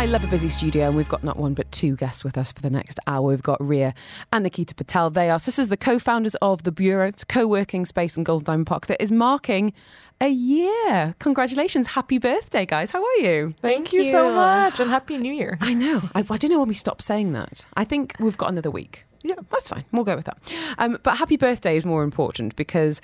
I love a busy studio, and we've got not one but two guests with us for the next hour. We've got Rhea and Nikita Patel. They are sisters, the co founders of The Bureau, it's a co working space in Gold and Diamond Park that is marking a year. Congratulations. Happy birthday, guys. How are you? Thank, you. so much and happy new year. I know. I, I don't know when we stop saying that. I think we've got another week. Yeah. That's fine. We'll go with that. Um, but happy birthday is more important because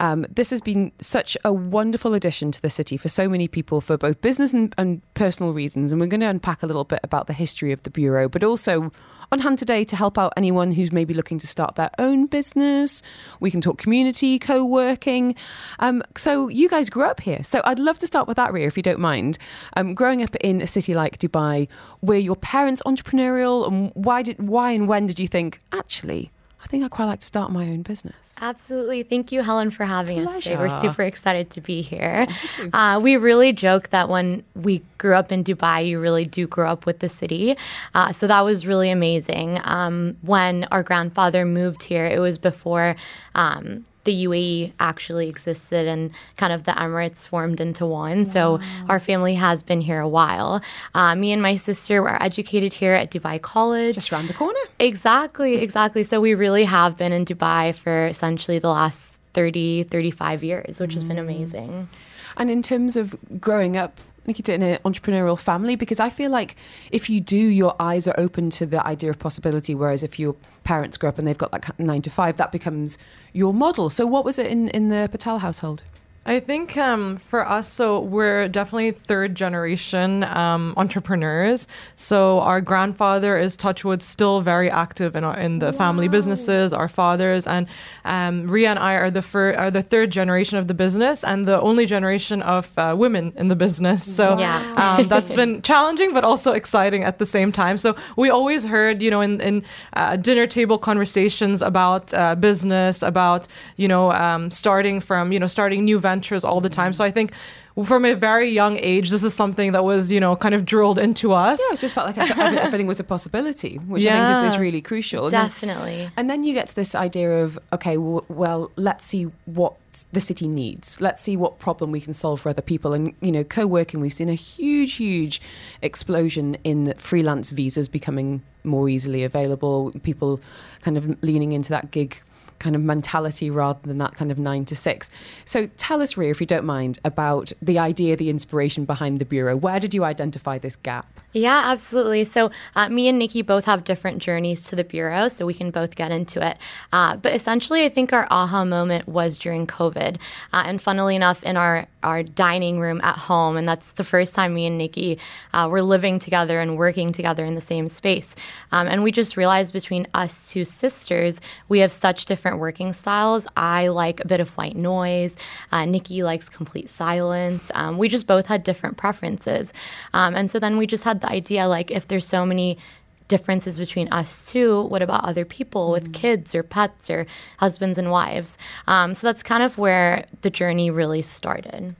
um, this has been such a wonderful addition to the city for so many people for both business and, and personal reasons. And we're going to unpack a little bit about the history of the Bureau, but also on hand today to help out anyone who's maybe looking to start their own business. We can talk community, co working. Um, so, you guys grew up here. So, I'd love to start with that, Rhea, if you don't mind. Um, growing up in a city like Dubai, were your parents entrepreneurial? And why, did, why and when did you think, actually, I think I'd quite like to start my own business. Absolutely. Thank you, Helen, for having Pleasure. us today. We're super excited to be here. Uh, we really joke that when we grew up in Dubai, you really do grow up with the city. Uh, so that was really amazing. Um, when our grandfather moved here, it was before. Um, the UAE actually existed and kind of the Emirates formed into one. Wow. So our family has been here a while. Uh, me and my sister were educated here at Dubai College. Just around the corner. Exactly, exactly. So we really have been in Dubai for essentially the last 30, 35 years, which mm. has been amazing. And in terms of growing up Nikita in an uh, entrepreneurial family? Because I feel like if you do, your eyes are open to the idea of possibility. Whereas if your parents grow up and they've got like nine to five, that becomes your model. So what was it in, in the Patel household? I think um, for us, so we're definitely third generation um, entrepreneurs. So our grandfather is Touchwood still very active in our, in the wow. family businesses. Our fathers and um, Ria and I are the fir- are the third generation of the business and the only generation of uh, women in the business. So yeah. Um, that's been challenging, but also exciting at the same time. So we always heard, you know, in in uh, dinner table conversations about uh, business, about you know um, starting from you know starting new ventures ventures all the time. So I think from a very young age, this is something that was, you know, kind of drilled into us. Yeah, it just felt like everything was a possibility, which yeah. I think is, is really crucial. Definitely. And then, and then you get to this idea of, okay, well, well, let's see what the city needs. Let's see what problem we can solve for other people. And, you know, co working, we've seen a huge, huge explosion in freelance visas becoming more easily available, people kind of leaning into that gig kind of mentality rather than that kind of nine to six. So tell us, Rhea, if you don't mind, about the idea, the inspiration behind the Bureau. Where did you identify this gap? Yeah, absolutely. So, uh, me and Nikki both have different journeys to the Bureau, so we can both get into it. Uh, but essentially, I think our aha moment was during COVID. Uh, and funnily enough, in our, our dining room at home, and that's the first time me and Nikki uh, were living together and working together in the same space. Um, and we just realized between us two sisters, we have such different working styles. I like a bit of white noise, uh, Nikki likes complete silence. Um, we just both had different preferences. Um, and so then we just had the idea like if there's so many differences between us two what about other people with mm-hmm. kids or pets or husbands and wives um, so that's kind of where the journey really started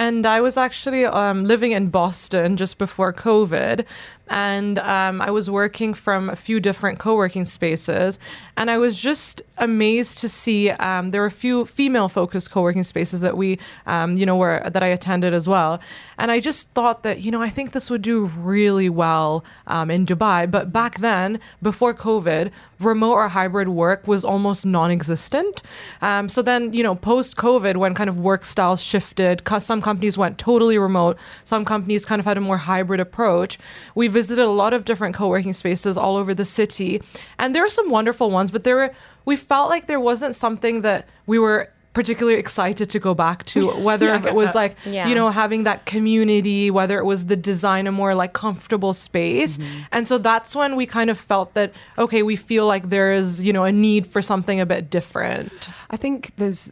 and I was actually um, living in Boston just before COVID, and um, I was working from a few different co-working spaces, and I was just amazed to see um, there were a few female-focused co-working spaces that we, um, you know, were that I attended as well, and I just thought that you know I think this would do really well um, in Dubai, but back then before COVID, remote or hybrid work was almost non-existent. Um, so then you know post COVID, when kind of work styles shifted, some companies went totally remote, some companies kind of had a more hybrid approach. We visited a lot of different co-working spaces all over the city, and there are some wonderful ones, but there were we felt like there wasn't something that we were particularly excited to go back to whether yeah, it was that. like yeah. you know having that community whether it was the design a more like comfortable space mm-hmm. and so that's when we kind of felt that okay we feel like there is you know a need for something a bit different i think there's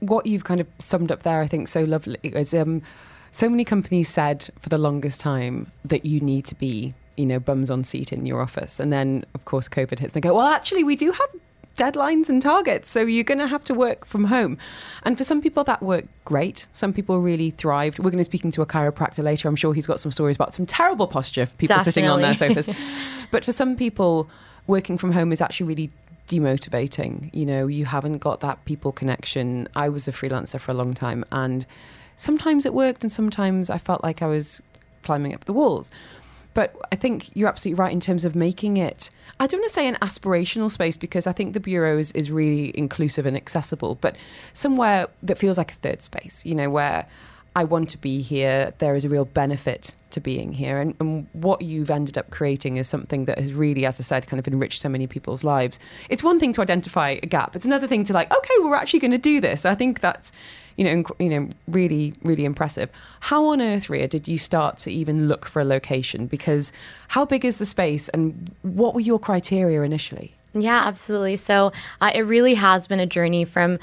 what you've kind of summed up there i think so lovely is um so many companies said for the longest time that you need to be, you know, bums on seat in your office. And then, of course, COVID hits and they go, well, actually, we do have deadlines and targets. So you're going to have to work from home. And for some people, that worked great. Some people really thrived. We're going to be speaking to a chiropractor later. I'm sure he's got some stories about some terrible posture for people Definitely. sitting on their sofas. but for some people, working from home is actually really demotivating. You know, you haven't got that people connection. I was a freelancer for a long time and sometimes it worked and sometimes I felt like I was climbing up the walls. But I think you're absolutely right in terms of making it. I don't want to say an aspirational space because I think the bureau is, is really inclusive and accessible, but somewhere that feels like a third space, you know, where I want to be here. There is a real benefit to being here. And, and, what you've ended up creating is something that has really, as I said, kind of enriched so many people's lives. It's one thing to identify a gap, it's another thing to like, okay, we're actually going to do this. I think that's, you know, inc- you know, really, really impressive. How on earth, Rhea, did you start to even look for a location? Because how big is the space and what were your criteria initially? Yeah, absolutely. So uh, it really has been a journey from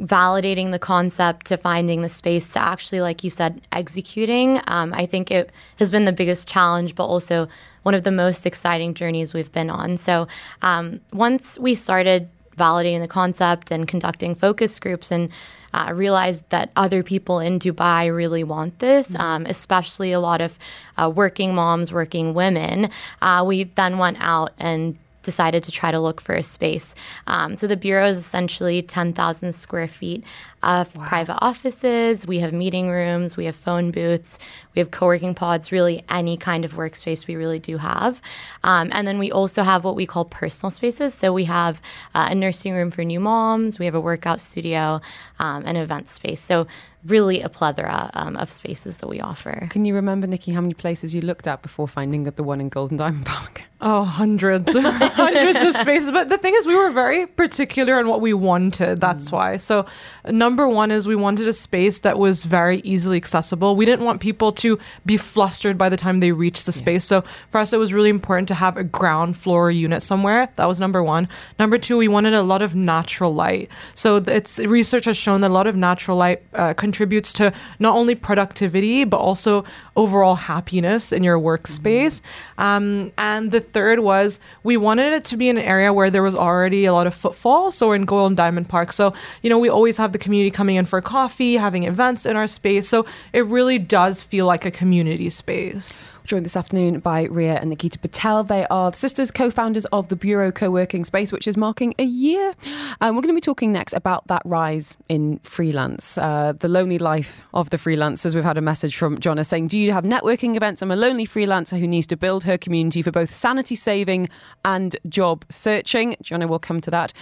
validating the concept to finding the space to actually, like you said, executing. Um, I think it has been the biggest challenge, but also one of the most exciting journeys we've been on. So um, once we started validating the concept and conducting focus groups and uh, realized that other people in Dubai really want this, mm-hmm. um, especially a lot of uh, working moms, working women. Uh, we then went out and decided to try to look for a space. Um, so the bureau is essentially 10,000 square feet of wow. private offices. We have meeting rooms. We have phone booths. We have co-working pods. Really, any kind of workspace we really do have. Um, and then we also have what we call personal spaces. So we have uh, a nursing room for new moms. We have a workout studio, um, an event space. So really a plethora um, of spaces that we offer. Can you remember, Nikki, how many places you looked at before finding the one in Gold and Diamond Park? Oh, hundreds, hundreds of spaces. But the thing is, we were very particular on what we wanted. That's mm. why. So, number one is we wanted a space that was very easily accessible. We didn't want people to be flustered by the time they reached the space. So, for us, it was really important to have a ground floor unit somewhere. That was number one. Number two, we wanted a lot of natural light. So, it's research has shown that a lot of natural light uh, contributes to not only productivity but also overall happiness in your workspace. Mm-hmm. Um, and the third was we wanted it to be an area where there was already a lot of footfall. So in Gold and Diamond Park. So, you know, we always have the community coming in for coffee, having events in our space. So it really does feel like a community space joined this afternoon by Rhea and Nikita Patel. They are the sisters, co founders of the Bureau co working space, which is marking a year. Um, we're going to be talking next about that rise in freelance, uh, the lonely life of the freelancers. We've had a message from Jonna saying, Do you have networking events? I'm a lonely freelancer who needs to build her community for both sanity saving and job searching. Jonna will come to that.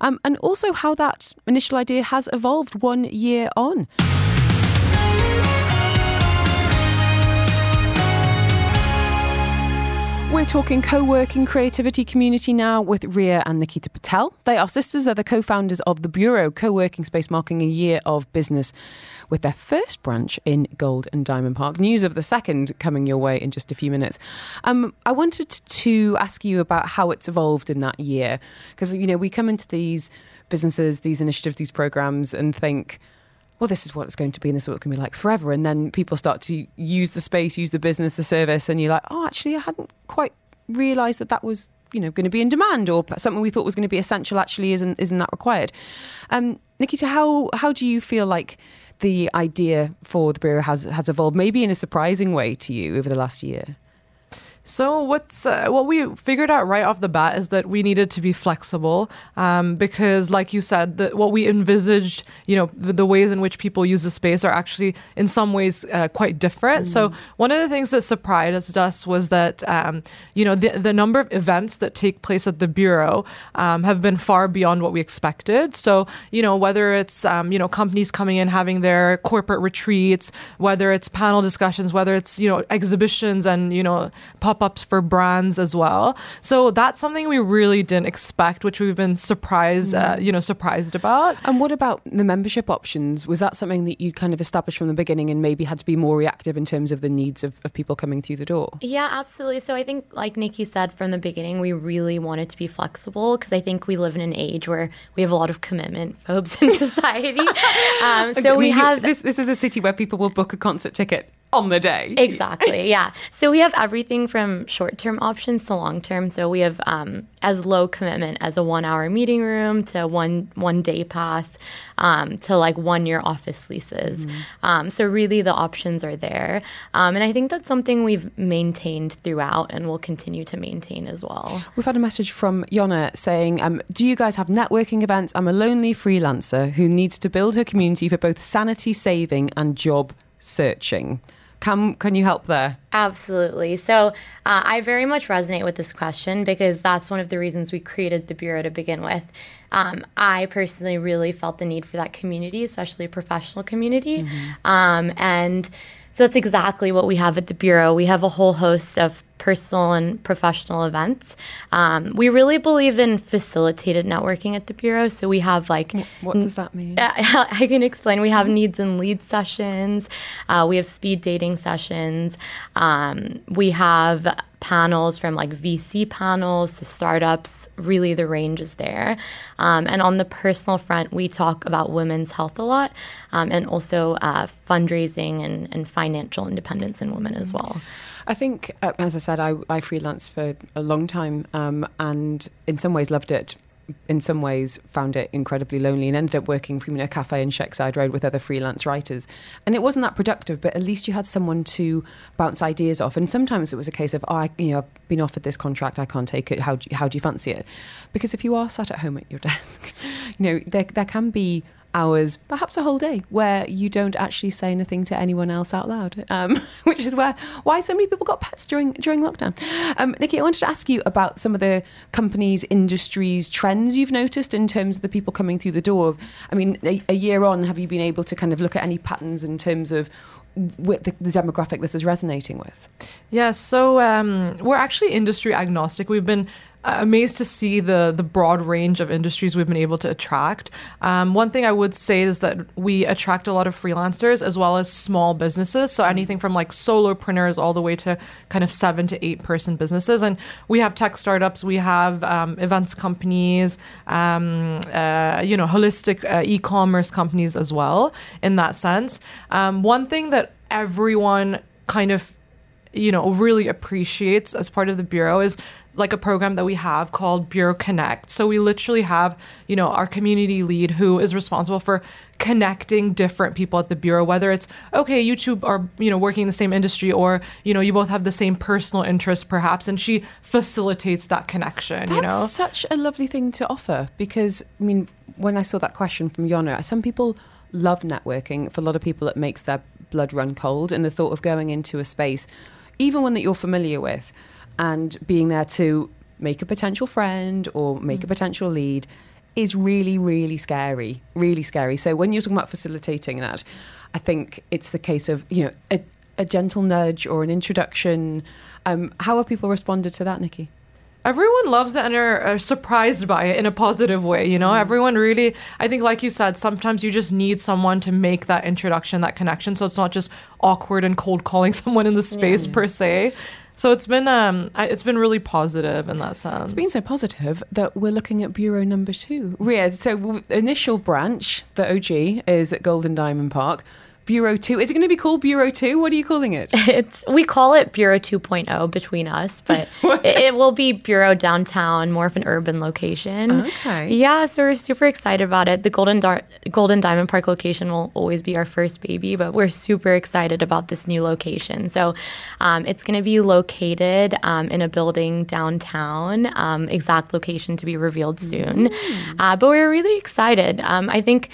Um, and also how that initial idea has evolved one year on. We're talking co working creativity community now with Rhea and Nikita Patel. They are sisters, they're the co founders of the Bureau co working space, marking a year of business with their first branch in Gold and Diamond Park. News of the second coming your way in just a few minutes. Um, I wanted to ask you about how it's evolved in that year because, you know, we come into these businesses, these initiatives, these programs and think, well, this is what it's going to be and this is what it's going to be like forever. And then people start to use the space, use the business, the service, and you're like, oh, actually, I hadn't quite realised that that was you know going to be in demand or something we thought was going to be essential actually isn't isn't that required um, nikita how how do you feel like the idea for the bureau has has evolved maybe in a surprising way to you over the last year so what's uh, what we figured out right off the bat is that we needed to be flexible um, because, like you said, the, what we envisaged, you know, the, the, ways in which people use the space are actually in some ways uh, quite different. Mm. So one of the things that surprised us was that um, you know the the number of events that take place at the bureau um, have been far beyond what we expected. So you know whether it's um, you know companies coming in having their corporate retreats, whether it's panel discussions, whether it's you know exhibitions and you know pop-ups for brands as well. So that's something we really didn't expect, which we've been surprised, uh, you know, surprised about. And what about the membership options? Was that something that you kind of established from the beginning and maybe had to be more reactive in terms of the needs of, of people coming through the door? Yeah, absolutely. So I think, like Nikki said from the beginning, we really wanted to be flexible because I think we live in an age where we have a lot of commitment phobes in society. um, so we have this. This is a city where people will book a concert ticket on the day. Exactly. Yeah. So we have everything from short term options to long term. So we have um, as low commitment as a one hour meeting room to one one day pass um, to like one year office leases. Mm-hmm. Um, so really the options are there, um, and I think that's something we've maintained throughout and will continue to maintain as well. We've had a message from Yona saying, um, Do you guys have networking events? I'm a lonely freelancer who needs to build her community for both sanity saving and job searching. Can, can you help there? Absolutely. So uh, I very much resonate with this question because that's one of the reasons we created the Bureau to begin with. Um, I personally really felt the need for that community, especially a professional community. Um, and so that's exactly what we have at the Bureau. We have a whole host of personal and professional events. Um, we really believe in facilitated networking at the Bureau. So we have like What does that mean? I I can explain. We have needs and leads sessions. Uh, we have speed dating sessions. Um, we have panels from like VC panels to startups. Really, the range is there. Um, and on the personal front, we talk about women's health a lot um, and also uh, fundraising and, and financial independence in women as well. I think, uh, as I said, I, I freelanced for a long time um, and in some ways loved it. In some ways, found it incredibly lonely and ended up working from you know, a cafe in Sheikh Zayed Road with other freelance writers. And it wasn't that productive, but at least you had someone to bounce ideas off. And sometimes it was a case of, oh, I, you know, I've been offered this contract, I can't take it. How do you, how do you fancy it? Because if you are sat at home at your desk, you know, there there can be hours, perhaps a whole day, where you don't actually say anything to anyone else out loud, um, which is where why so many people got pets during during lockdown. Um, Nikki, I wanted to ask you about some of the companies, industries, trends you've noticed in terms of the people coming through the door. I mean, a, a year on, have you been able to kind of look at any patterns in terms of with the, the demographic this is resonating with? Yeah, so um, we're actually industry agnostic. We've been amazed to see the the broad range of industries we've been able to attract. Um, one thing I would say is that we attract a lot of freelancers as well as small businesses. So anything from like solo solopreneurs all the way to kind of seven to eight person businesses. And we have tech startups, we have um, events companies, um, uh, you know, holistic uh, e-commerce companies as well. In that sense, um, one thing that everyone kind of you know really appreciates as part of the bureau is like a program that we have called Bureau Connect. So we literally have, you know, our community lead who is responsible for connecting different people at the bureau whether it's okay, you two are, you know, working in the same industry or, you know, you both have the same personal interest perhaps and she facilitates that connection, That's you know. such a lovely thing to offer because I mean, when I saw that question from Yona, some people love networking. For a lot of people, it makes their blood run cold, and the thought of going into a space, even one that you're familiar with, and being there to make a potential friend or make Mm. a potential lead is really, really scary. Really scary. So when you're talking about facilitating that, I think it's the case of you know a, a gentle nudge or an introduction. Um, how have people responded to that, Nikki? everyone loves it and are, are surprised by it in a positive way you know Mm. everyone really i think like you said sometimes you just need someone to make that introduction that connection so it's not just awkward and cold calling someone in the space per se so it's been um I- it's been really positive in that sense It's been so positive that we're looking at bureau number two. Yeah, so w- initial branch, the OG, is at Gold and Diamond Park. Bureau two, is it going to be called Bureau two? What are you calling it? It's we call it Bureau 2.0 between us, but it, it will be Bureau downtown, more of an urban location. Okay. Yeah, so we're super excited about it. The Golden Dar- Gold and Diamond Park location will always be our first baby, but we're super excited about this new location. So um, it's going to be located um, in a building downtown. Um, exact location to be revealed soon, uh, but we're really excited. Um, I think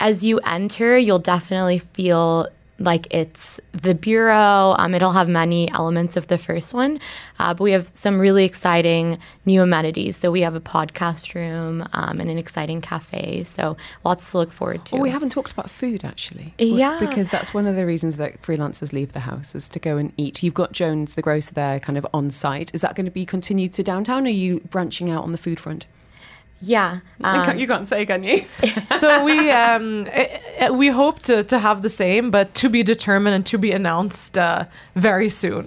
as you enter, you'll definitely feel like it's the bureau. Um, it'll have many elements of the first one, uh, but we have some really exciting new amenities. So we have a podcast room um, and an exciting cafe. So lots to look forward to. Oh, we haven't talked about food actually. Yeah. Because that's one of the reasons that freelancers leave the house is to go and eat. You've got Jones, the grocer, there kind of on site. Is that going to be continued to downtown or are you branching out on the food front? Yeah. You um, can't- you can't say, can you? so we um eh, eh, we hope to to have the same but to be determined and to be announced uh, very soon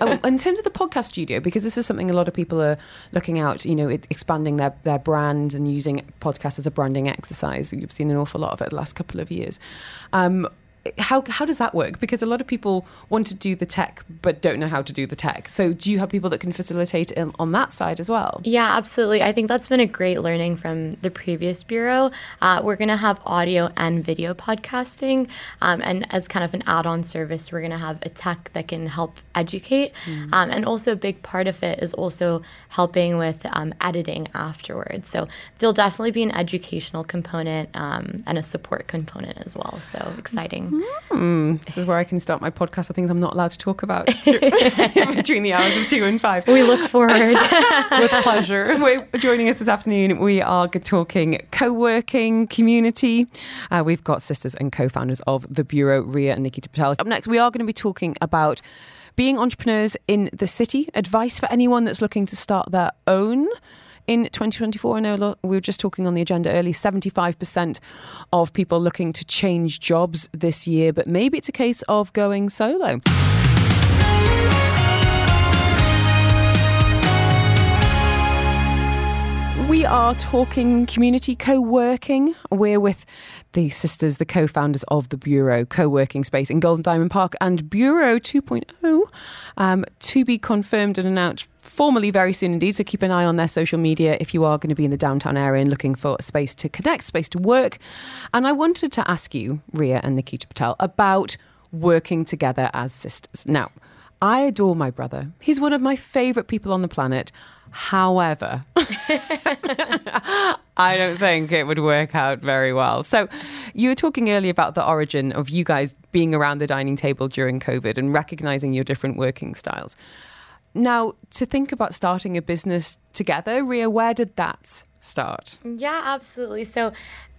oh, in terms of the podcast studio, because this is something a lot of people are looking out, you know, it, expanding their, their brand and using podcasts as a branding exercise. You've seen an awful lot of it the last couple of years. Um, how how does that work? Because a lot of people want to do the tech but don't know how to do the tech. So do you have people that can facilitate in, on that side as well? Yeah, absolutely. I think that's been a great learning from the previous bureau. Uh, we're going to have audio and video podcasting, um, and as kind of an add-on service, we're going to have a tech that can help educate, mm. um, and also a big part of it is also helping with um, editing afterwards. So there'll definitely be an educational component um, and a support component as well. So exciting. Mm, this is where I can start my podcast of things I'm not allowed to talk about between the hours of two and five. We look forward with pleasure. We're joining us this afternoon. We are talking co-working community. Uh, we've got sisters and co-founders of the Bureau, Rhea and Nikita Patel. Up next, we are going to be talking about being entrepreneurs in the city. Advice for anyone that's looking to start their own in 2024. I know we were just talking on the agenda early 75% of people looking to change jobs this year, but maybe it's a case of going solo. We are talking community co working. We're with the sisters, the co founders of the Bureau co working space in Gold and Diamond Park and Bureau 2.0 um, to be confirmed and announced formally very soon indeed. So keep an eye on their social media if you are going to be in the downtown area and looking for a space to connect, space to work. And I wanted to ask you, Rhea and Nikita Patel, about working together as sisters. Now, I adore my brother. He's one of my favourite people on the planet. However, I don't think it would work out very well. So, you were talking earlier about the origin of you guys being around the dining table during COVID and recognizing your different working styles. Now, to think about starting a business together, Rhea, where did that start? Yeah, absolutely. So,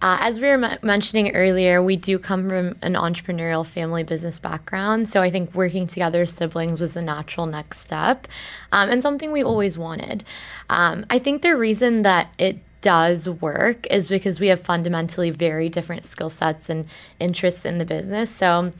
uh, as we were m- mentioning earlier, we do come from an entrepreneurial family business background. So, I think working together as siblings was a natural next step um, and something we always wanted. Um, I think the reason that it does work is because we have fundamentally very different skill sets and interests in the business. So,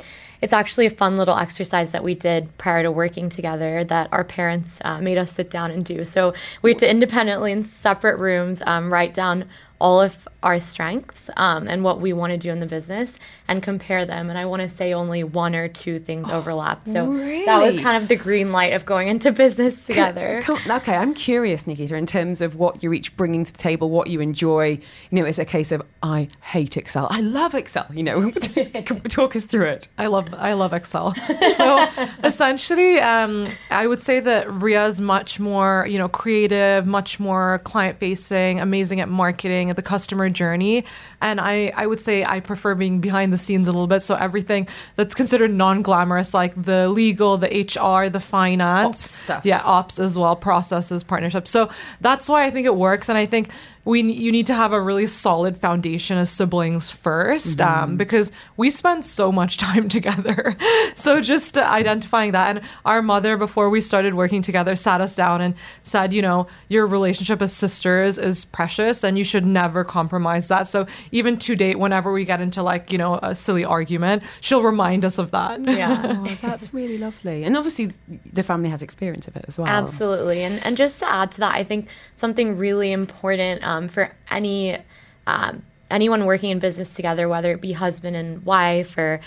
it's actually a fun little exercise that we did prior to working together that our parents uh, made us sit down and do. So we had to independently in separate rooms um, write down all of our strengths um, and what we want to do in the business and compare them. And I want to say only one or two things oh, overlap. So really? that was kind of the green light of going into business together. okay, I'm curious, Nikita, in terms of what you're each bringing to the table, what you enjoy. You know, it's a case of I hate Excel. I love Excel. You know, talk us through it. I love I love Excel. So essentially, um, I would say that Rhea's much more you know creative, much more client facing, amazing at marketing, at the customer journey, and I I would say I prefer being behind the scenes a little bit. So everything that's considered non glamorous, like the legal, the HR, the finance ops stuff. Yeah, ops as well, processes, partnerships. So that's why I think it works. And I think we you need to have a really solid foundation as siblings 1st um, mm-hmm. um, because we spend so much time together. so just identifying that, and our mother before we started working together sat us down and said, you know, your relationship as sisters is precious, and you should never compromise that. So even to date, whenever we get into like you know a silly argument, she'll remind us of that. Yeah, oh, that's really lovely, and obviously the family has experience of it as well. Absolutely, and and just to add to that, I think something really important. Um, um, for any um, anyone working in business together, whether it be husband and wife or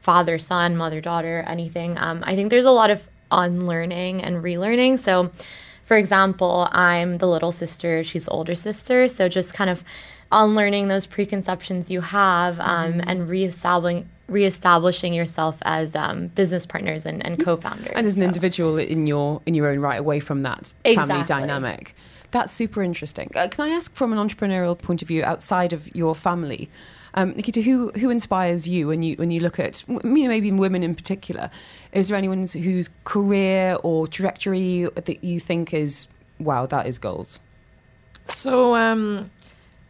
father son, mother daughter, anything. Um, I think there's a lot of unlearning and relearning. So, for example, I'm the little sister; she's the older sister. So just kind of unlearning those preconceptions you have um, mm-hmm. and reestablishing reestablishing yourself as um, business partners and, and co-founders and as an so. individual in your in your own right away from that exactly. family dynamic that's super interesting. Uh, can I ask from an entrepreneurial point of view outside of your family? Um, Nikita, who who inspires you when you when you look at you know, maybe women in particular? Is there anyone whose career or trajectory that you think is wow, that is goals? So um,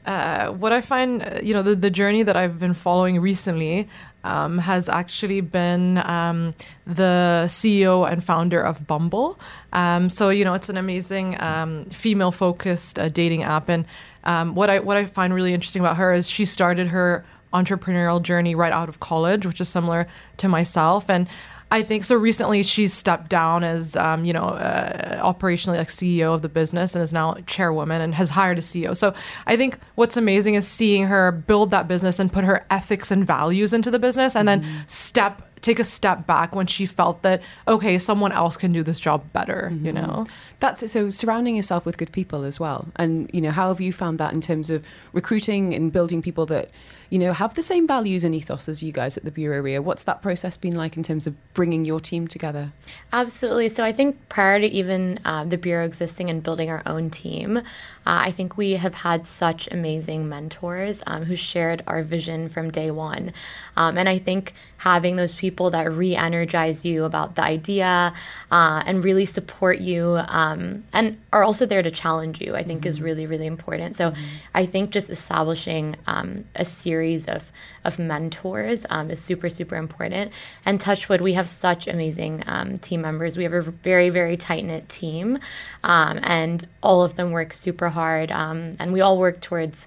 uh, what I find, uh, you know, the, the journey that I've been following recently um, has actually been um, the CEO and founder of Bumble. Um, so you know, it's an amazing um, female-focused uh, dating app, and um, what I what I find really interesting about her is she started her entrepreneurial journey right out of college, which is similar to myself, and I think so. Recently, she's stepped down as, um, you know, uh, operationally like CEO of the business and is now chairwoman and has hired a CEO. So I think what's amazing is seeing her build that business and put her ethics and values into the business, and then step take a step back when she felt that okay, someone else can do this job better. You know. That's it. So surrounding yourself with good people as well. And, you know, how have you found that in terms of recruiting and building people that, you know, have the same values and ethos as you guys at the Bureau Rhea? What's that process been like in terms of bringing your team together? Absolutely. So I think prior to even uh, the Bureau existing and building our own team, uh, I think we have had such amazing mentors um, who shared our vision from day one. Um, and I think having those people that re energize you about the idea uh, and really support you um, and are also there to challenge you, I think is really, really important. So I think just establishing um, a series of, of mentors um, is super, super important. And Touchwood, we have such amazing um, team members. We have a very, very tight knit team, um, and all of them work super hard, um, and we all work towards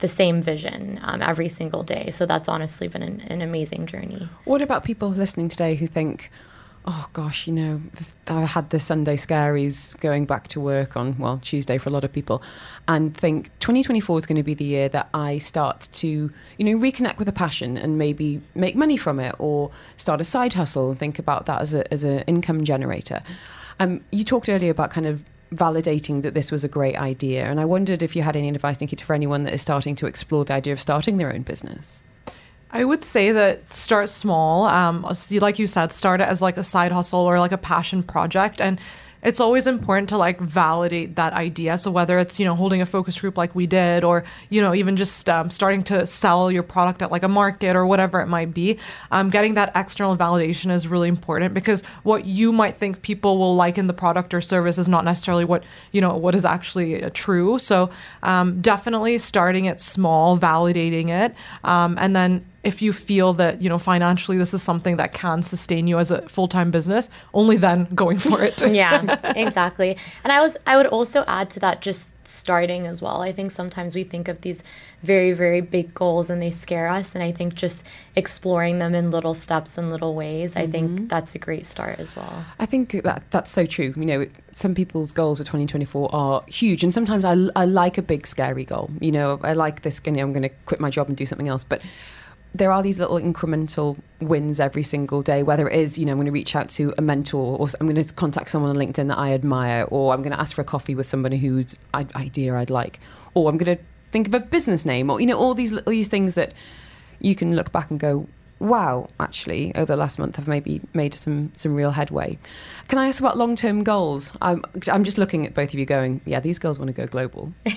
the same vision um, every single day. So that's honestly been an, an amazing journey. What about people listening today who think, oh gosh, you know, I had the Sunday scaries going back to work on, well, Tuesday for a lot of people, and think 2024 is going to be the year that I start to, you know, reconnect with a passion and maybe make money from it or start a side hustle and think about that as, a, as an income generator. Um, you talked earlier about kind of validating that this was a great idea. And I wondered if you had any advice, Nikita, for anyone that is starting to explore the idea of starting their own business. I would say that start small. Um, like you said, start it as like a side hustle or like a passion project, and it's always important to like validate that idea. So whether it's you know holding a focus group like we did, or you know even just um, starting to sell your product at like a market or whatever it might be, um, getting that external validation is really important because what you might think people will like in the product or service is not necessarily what you know what is actually uh, true. So um, definitely starting it small, validating it, um, and then if you feel that you know financially this is something that can sustain you as a full-time business only then going for it yeah, exactly. And I was I would also add to that just starting as well. I think sometimes we think of these very very big goals and they scare us and I think just exploring them in little steps and little ways, I think mm-hmm. that's a great start as well. I think that that's so true. You know, some people's goals for 2024 are huge, and sometimes I, I like a big scary goal. You know, I like this. You know, I'm going to quit my job and do something else, but there are these little incremental wins every single day, whether it is, you know, I'm going to reach out to a mentor or I'm going to contact someone on LinkedIn that I admire, or I'm going to ask for a coffee with somebody whose idea I'd like, or I'm going to think of a business name, or, you know, all these, all these things that you can look back and go, wow, actually, over the last month, I've maybe made some, some real headway. Can I ask about long term goals? I'm, I'm just looking at both of you going, yeah, these girls want to go global.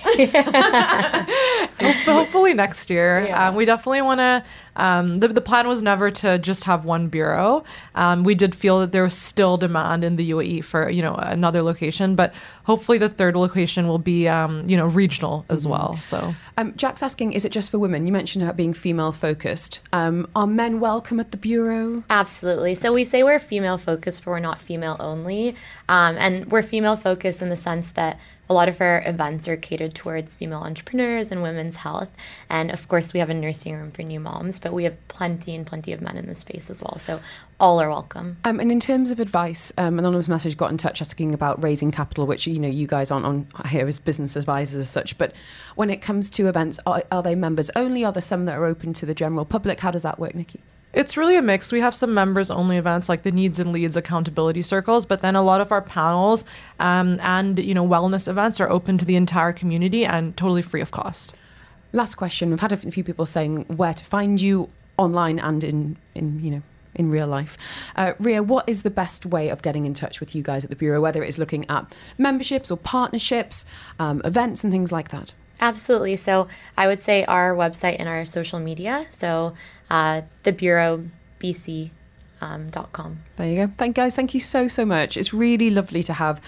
hopefully next year. Yeah. Um, we definitely want to. Um, the, the plan was never to just have one bureau. Um, we did feel that there was still demand in the UAE for you know another location, but hopefully the third location will be um, you know regional as well. So Um, Jack's asking, is it just for women? You mentioned about being female focused. Um, are men welcome at the Bureau? Absolutely. So we say we're female focused, but we're not female only. Um, and we're female focused in the sense that a lot of our events are catered towards female entrepreneurs and women's health. And of course, we have a nursing room for new moms, but we have plenty and plenty of men in the space as well. So all are welcome. Um, and in terms of advice, um, anonymous message got in touch asking about raising capital, which you know you guys aren't on here as business advisors as such. But when it comes to events, are, are they members only? Are there some that are open to the general public? How does that work, Nikki? It's really a mix. We have some members only events like the Needs and Leads accountability circles, but then a lot of our panels um, and you know wellness events are open to the entire community and totally free of cost. Last question. We've had a few people saying where to find you online and in in you know in real life. Uh, Rhea, what is the best way of getting in touch with you guys at the bureau? Whether it is looking at memberships or partnerships, um, events, and things like that. Absolutely. So I would say our website and our social media. So uh, thebureaubc.com. Um, com. There you go. Thank guys. Thank you so so much. It's really lovely to have.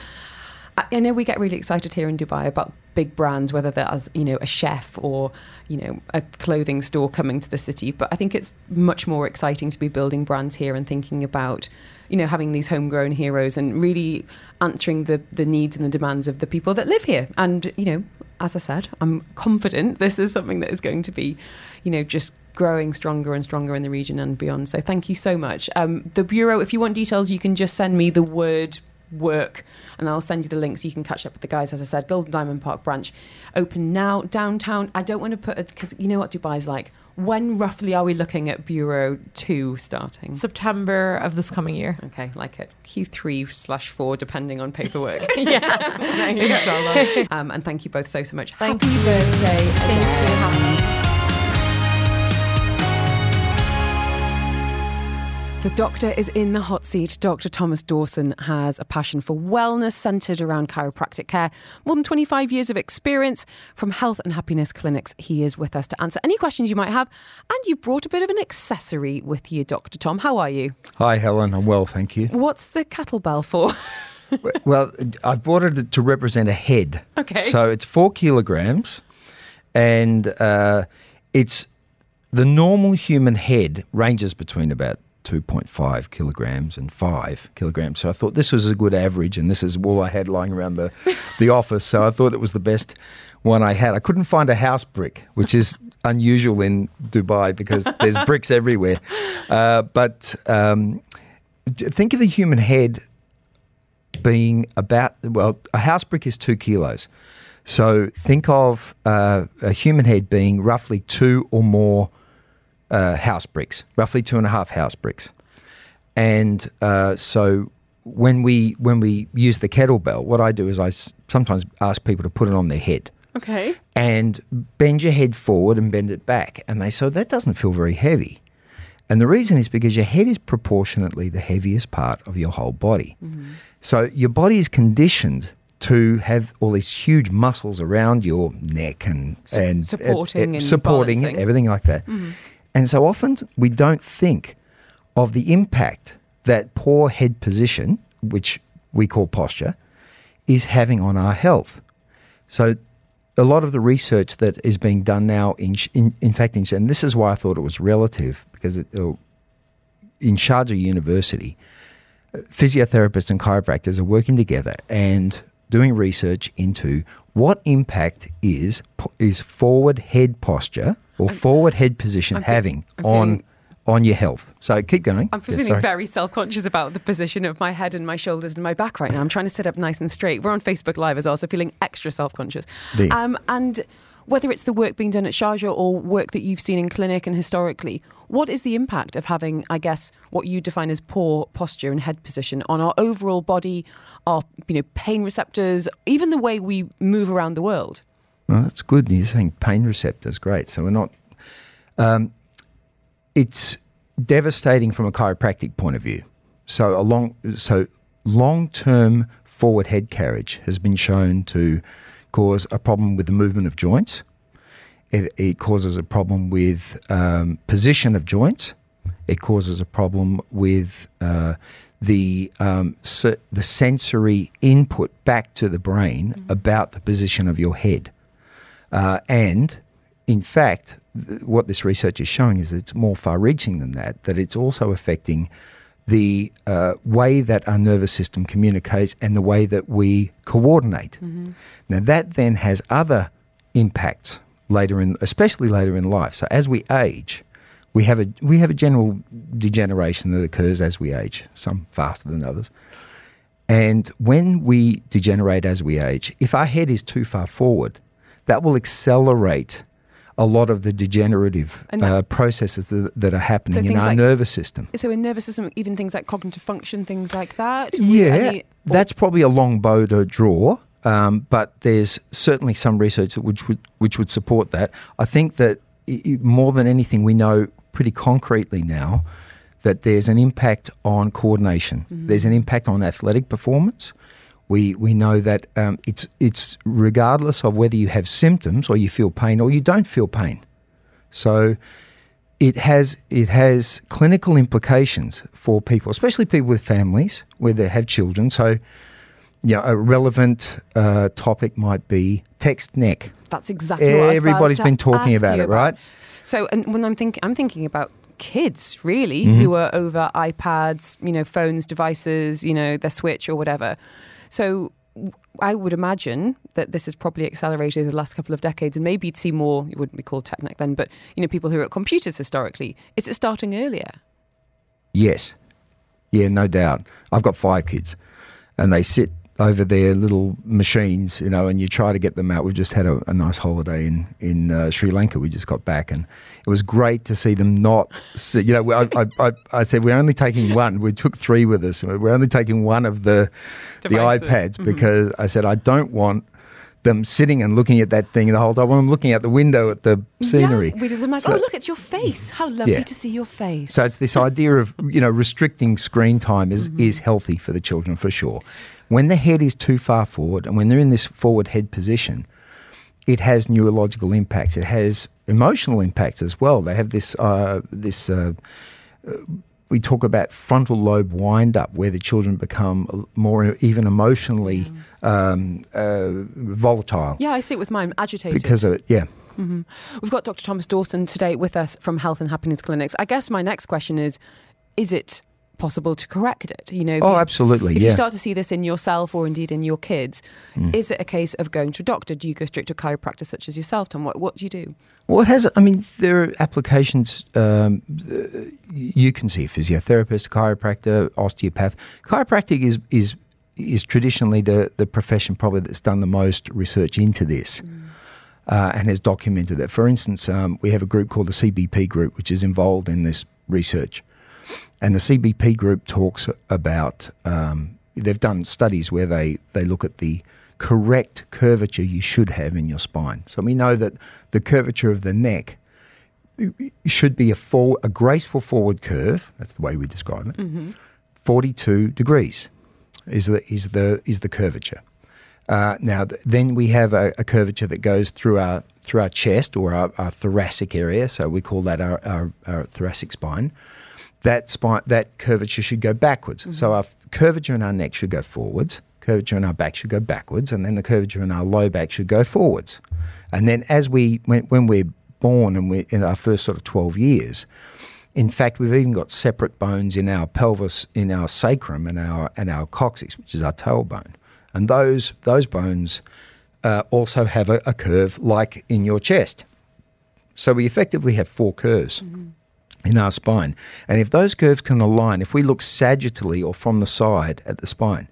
I I know we get really excited here in Dubai about big brands, whether they're as you know a chef or you know a clothing store coming to the city. But I think it's much more exciting to be building brands here and thinking about you know having these homegrown heroes and really answering the the needs and the demands of the people that live here. And you know, as I said, I'm confident this is something that is going to be, you know, just growing stronger and stronger in the region and beyond. So thank you so much. Um, the Bureau, if you want details, you can just send me the word work and I'll send you the link so you can catch up with the guys. As I said, Gold and Diamond Park branch open now downtown. I don't want to put it because you know what Dubai's like. When roughly are we looking at Bureau 2 starting? September of this coming year. Okay, like it. Q3 slash 4, depending on paperwork. yeah. Um, and thank you both so, so much. Thank Happy you. birthday. Thank you. The doctor is in the hot seat. Dr. Thomas Dawson has a passion for wellness centered around chiropractic care. More than 25 years of experience from health and happiness clinics. He is with us to answer any questions you might have. And you brought a bit of an accessory with you, Dr. Tom. How are you? Hi, Helen. I'm well, thank you. What's the kettlebell for? well, I've bought it to represent a head. Okay. So it's four kilograms, and uh, it's the normal human head ranges between about 2.5 kilograms and 5 kilograms. So I thought this was a good average, and this is all I had lying around the, the office. So I thought it was the best one I had. I couldn't find a house brick, which is unusual in Dubai because there's bricks everywhere. Uh, but um, think of the human head being about, well, a house brick is two kilos. So think of uh, a human head being roughly two or more uh, house bricks, roughly two and a half house bricks. And uh, so when we when we use the kettlebell, what I do is I s- sometimes ask people to put it on their head okay. and bend your head forward and bend it back. And they say, that doesn't feel very heavy. And the reason is because your head is proportionately the heaviest part of your whole body. So your body is conditioned to have all these huge muscles around your neck and, and supporting and supporting balancing. everything like that. And so often we don't think of the impact that poor head position, which we call posture, is having on our health. So a lot of the research that is being done now in, in, in fact, in, and this is why I thought it was relative because it, uh, in Sharjah University, uh, physiotherapists and chiropractors are working together and doing research into what impact is is forward head posture or forward head position I'm having I'm on feeling- on your health. So keep going. I'm feeling sorry. very self conscious about the position of my head and my shoulders and my back right now. I'm trying to sit up nice and straight. We're on Facebook Live as well, so feeling extra self conscious. Um, and whether it's the work being done at Sharjah or work that you've seen in clinic and historically, what is the impact of having, I guess, what you define as poor posture and head position on our overall body, our you know pain receptors, even the way we move around the world? Well, that's good. You're saying pain receptors, great. So we're not. Um, it's devastating from a chiropractic point of view. So a long, so long-term forward head carriage has been shown to cause a problem with the movement of joints. It, it causes a problem with um, position of joints. It causes a problem with uh, the um, the sensory input back to the brain about the position of your head. Uh, and in fact, th- what this research is showing is it's more far reaching than that, that it's also affecting the uh, way that our nervous system communicates and the way that we coordinate. Now, that then has other impacts later in, especially later in life. So, as we age, we have a we have a general degeneration that occurs as we age, some faster than others. And when we degenerate as we age, if our head is too far forward, that will accelerate a lot of the degenerative that- uh, processes that, that are happening in our like- nervous system. So in nervous system, even things like cognitive function, things like that. Yeah, Any- that's probably a long bow to draw, um, but there's certainly some research that which would which would support that. I think that i i more than anything, we know pretty concretely now that there's an impact on coordination. There's an impact on athletic performance. We we know that um, it's it's regardless of whether you have symptoms or you feel pain or you don't feel pain. So it has it has clinical implications for people, especially people with families where they have children. So, you know, a relevant uh, topic might be text neck. That's exactly what I was about been talking about it, right? So, and when I'm thinking, I'm thinking about kids really Mm-hmm. who are over iPads, you know, phones, devices, you know, their Switch or whatever. So, I would imagine that this has probably accelerated in the last couple of decades, and maybe you'd see more. It wouldn't be called text neck then, but you know, people who are at computers historically. Is it starting earlier? Yes. Yeah, no doubt. I've got five kids, and they sit over their little machines, you know, and you try to get them out. We've just had a, a nice holiday in in uh, Sri Lanka. We just got back, and it was great to see them not. Sit, you know, I, I, I, said we're only taking one. We took three with us. We're only taking one of the Devices. the iPads mm-hmm. because I said I don't want them sitting and looking at that thing the whole time. I'm looking out the window at the scenery. Yeah. I'm like, so, oh, look, it's your face. How lovely yeah. to see your face. So it's this idea of you know restricting screen time is mm-hmm. is healthy for the children for sure. When the head is too far forward and when they're in this forward head position, it has neurological impacts. It has emotional impacts as well. They have this uh, this. Uh, we talk about frontal lobe wind up, where the children become more even emotionally um, uh, volatile. Yeah, I see it with mine, agitated. Because of it, yeah. Mm-hmm. We've got Dr. Thomas Dawson today with us from Health and Happiness Clinics. I guess my next question is is it possible to correct it? You know, oh, you, absolutely. If yeah. you start to see this in yourself or indeed in your kids, mm. is it a case of going to a doctor? Do you go straight to a chiropractor such as yourself, Tom? What, what do you do? Well, it has. I mean, there are applications. Um, you can see a physiotherapist, chiropractor, osteopath. Chiropractic is is is traditionally the the profession probably that's done the most research into this. Mm. Uh, and has documented it. For instance, um, we have a group called the CBP Group, which is involved in this research. And the CBP group talks about, um, they've done studies where they, they look at the correct curvature you should have in your spine. So we know that the curvature of the neck should be a, full, a graceful forward curve. That's the way we describe it. Mm-hmm. 42 degrees is the, is the, is the curvature. Uh, now, th- then we have a, a, curvature that goes through our through our chest or our, our thoracic area. So we call that our, our, our thoracic spine that spine, that curvature should go backwards. Mm-hmm. So our curvature in our neck should go forwards, curvature in our back should go backwards, and then the curvature in our low back should go forwards. And then as we when, when we're born and we're in our first sort of 12 years, in fact, we've even got separate bones in our pelvis, in our sacrum, and our and our coccyx, which is our tailbone, and those those bones uh, also have a, a, curve like in your chest. So we effectively have four curves. Mm-hmm in our spine. And if those curves can align, if we look sagittally or from the side at the spine,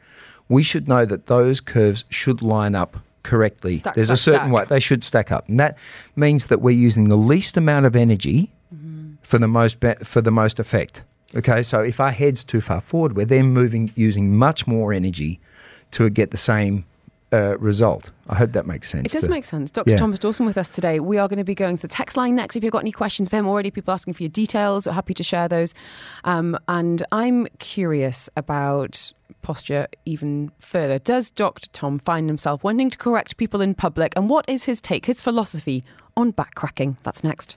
we should know that those curves should line up correctly. Stack, There's stack, a certain stack. way they should stack up, and that means that we're using the least amount of energy mm-hmm. for the most be- for the most effect. Okay, so if our head's too far forward, we're then moving using much more energy to get the same uh, result. I hope that makes sense. It does make sense. Dr. Yeah. Thomas Dawson with us today. We are going to be going to the text line next. If you've got any questions for him, already people asking for your details, we're happy to share those. Um, and I'm curious about posture even further. Does Dr. Tom find himself wanting to correct people in public? And what is his take, his philosophy on back cracking? That's next.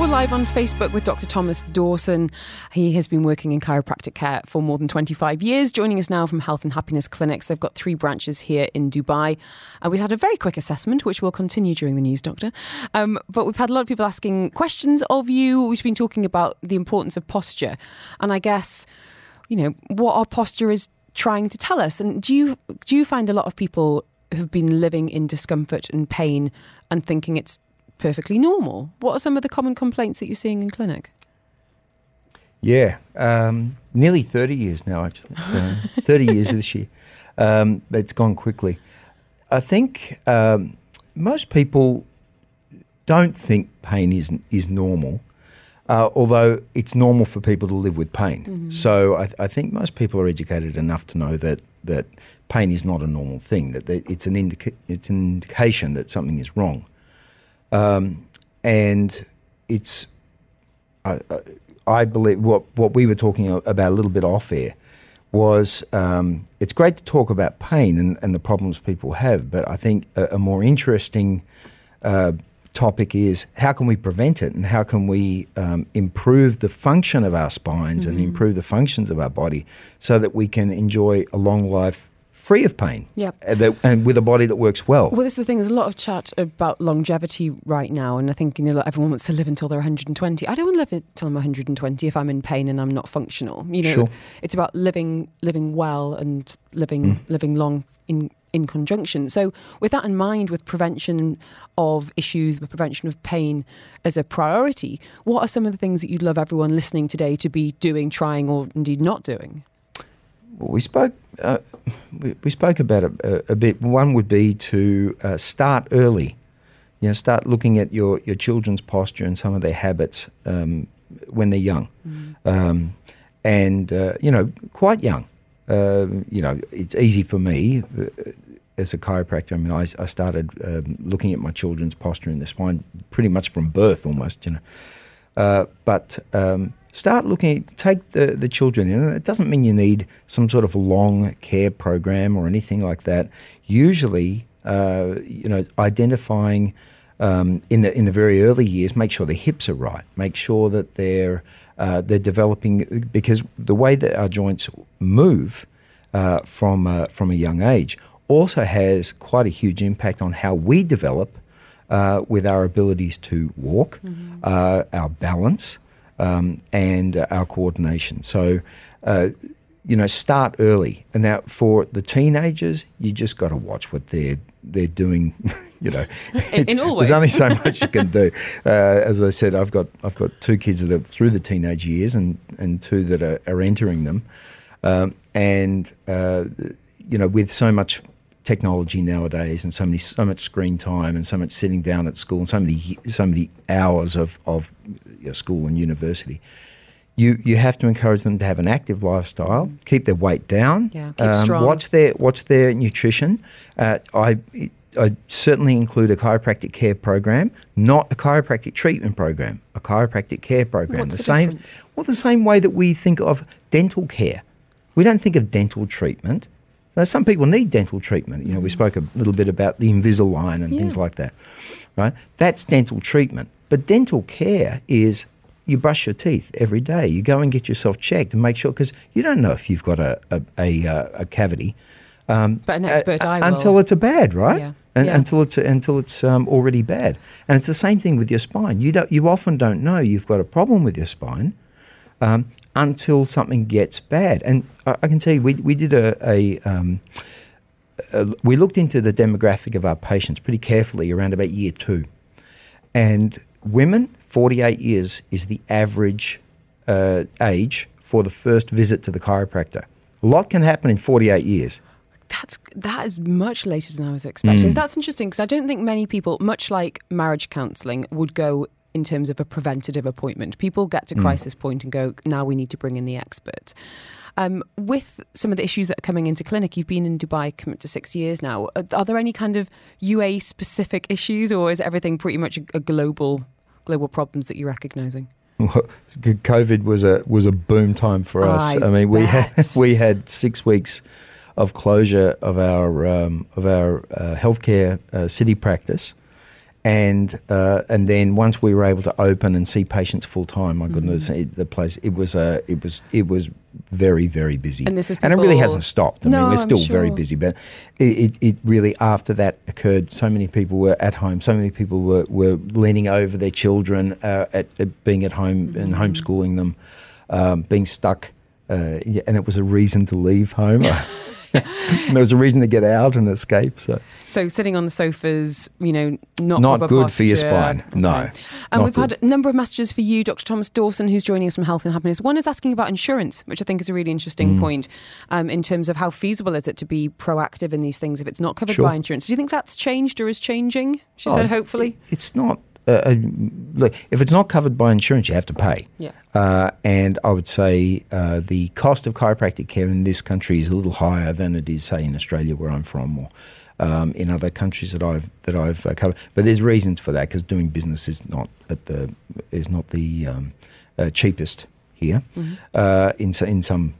We're live on Facebook with Dr. Thomas Dawson. He has been working in chiropractic care for more than 25 years, joining us now from Health and Happiness Clinics. They've got three branches here in Dubai. Uh, we've had a very quick assessment, which will continue during the news, Doctor. Um, but we've had a lot of people asking questions of you. We've been talking about the importance of posture. And I guess, you know, what our posture is trying to tell us. And do you, do you find a lot of people who've been living in discomfort and pain and thinking it's perfectly normal. What are some of the common complaints that you're seeing in clinic? Yeah, um, nearly 30 years now, actually. So 30 years this year. Um, it's gone quickly. I think um, most people don't think pain is, is normal, uh, although it's normal for people to live with pain. Mm-hmm. So I, I, think most people are educated enough to know that, that pain is not a normal thing, that it's an, indica- it's an indication that something is wrong. Um, and it's, I, I believe, what, what we were talking about a little bit off air was um, it's great to talk about pain and, and, the problems people have, but I think a, a more interesting uh, topic is how can we prevent it and how can we um, improve the function of our spines mm-hmm. and improve the functions of our body so that we can enjoy a long life free of pain. Yep. And, that- and with a body that works well. Well, this is the thing. There's a lot of chat about longevity right now, and I think you know everyone wants to live until they're 120. I don't want to live until I'm 120 if I'm in pain and I'm not functional. You know, Sure. it's about living living well and living mm. living long in in conjunction. So, with that in mind, with prevention of issues, with prevention of pain as a priority, what are some of the things that you'd love everyone listening today to be doing, trying, or indeed not doing? We spoke. Uh, we, we spoke about it a, a bit. One would be to uh, start early. You know, start looking at your, your children's posture and some of their habits um, when they're young, um, and uh, you know, quite young. Uh, you know, it's easy for me uh, as a chiropractor. I mean, I, I started um, looking at my children's posture in the spine pretty much from birth, almost. You know, uh, but um, start looking, take the, the children in. And it doesn't mean you need some sort of long care program or anything like that. Usually, uh, you know, identifying um, in the in the very early years, make sure the hips are right. Make sure that they're uh, they're developing because the way that our joints move uh, from uh, from a young age also has quite a huge impact on how we develop uh, with our abilities to walk, uh, our balance, um, and uh, our coordination. So, uh, you know, start early. And now for the teenagers, you just got to watch what they're they're doing. you know, In- there's only so much you can do. Uh, as I said, I've got I've got two kids that are through the teenage years, and and two that are, are entering them. Um, and uh, you know, with so much technology nowadays, and so many so much screen time, and so much sitting down at school, and so many so many hours of of you know, school and university, you you have to encourage them to have an active lifestyle, keep their weight down, Mm. Yeah, keep strong. watch their watch their nutrition. Uh, I. I certainly include a chiropractic care program, not a chiropractic treatment program, a chiropractic care program. What's the same, difference? well, the same way that we think of dental care. We don't think of dental treatment. Now, some people need dental treatment. You know, we spoke a little bit about the Invisalign and things like that, right? That's dental treatment. But dental care is you brush your teeth every day. You go and get yourself checked and make sure because you don't know if you've got a a, a, uh, a cavity But an expert eye will. until it's a bad, right? Yeah. And, Yeah. Until it's until it's um, already bad, and it's the same thing with your spine. You don't you often don't know you've got a problem with your spine um, until something gets bad. And I, I can tell you, we we did a. a um, uh, we looked into the demographic of our patients pretty carefully around about year two. And women, 48 years is the average uh, age for the first visit to the chiropractor. A lot can happen in 48 years. That's that is much later than I was expecting. Mm. That's interesting because I don't think many people, much like marriage counselling, would go in terms of a preventative appointment. People get Mm. to crisis point and go, now we need to bring in the expert. Um, with some of the issues that are coming into clinic, you've been in Dubai coming to six years now. Are, are there any kind of UA specific issues, or is everything pretty much a, a global global problems that you're recognising? COVID was a was a boom time for us. I I, mean, we had we had six weeks of closure of our um, of our uh, healthcare uh, city practice, and uh, and then once we were able to open and see patients full time, my goodness, Mm-hmm. it, the place it was uh, it was it was very very busy, And this is it really hasn't stopped. I No, mean, we're still very busy, but it, it, it really after that occurred, so many people were at home. So many people were, were leaning over their children uh, at, at being at home and Mm-hmm. homeschooling them, um, being stuck, uh, yeah, and it was a reason to leave home. there was a reason to get out and escape. So So sitting on the sofas, you know, not not good for your spine. No, Okay. And we've good. had a number of messages for you, Dr. Thomas Dawson, who's joining us from Health and Happiness. One is asking about insurance, which I think is a really interesting Mm. point um, in terms of how feasible is it to be proactive in these things if it's not covered Sure. by insurance. Do you think that's changed or is changing? She Oh, said, hopefully. It's not. Uh, look, if it's not covered by insurance, you have to pay. Yeah. Uh, and I would say uh, the cost of chiropractic care in this country is a little higher than it is, say, in Australia, where I'm from, or um, in other countries that I've that I've uh, covered. But there's reasons for that because doing business is not at the is not the um, uh, cheapest here uh, in in some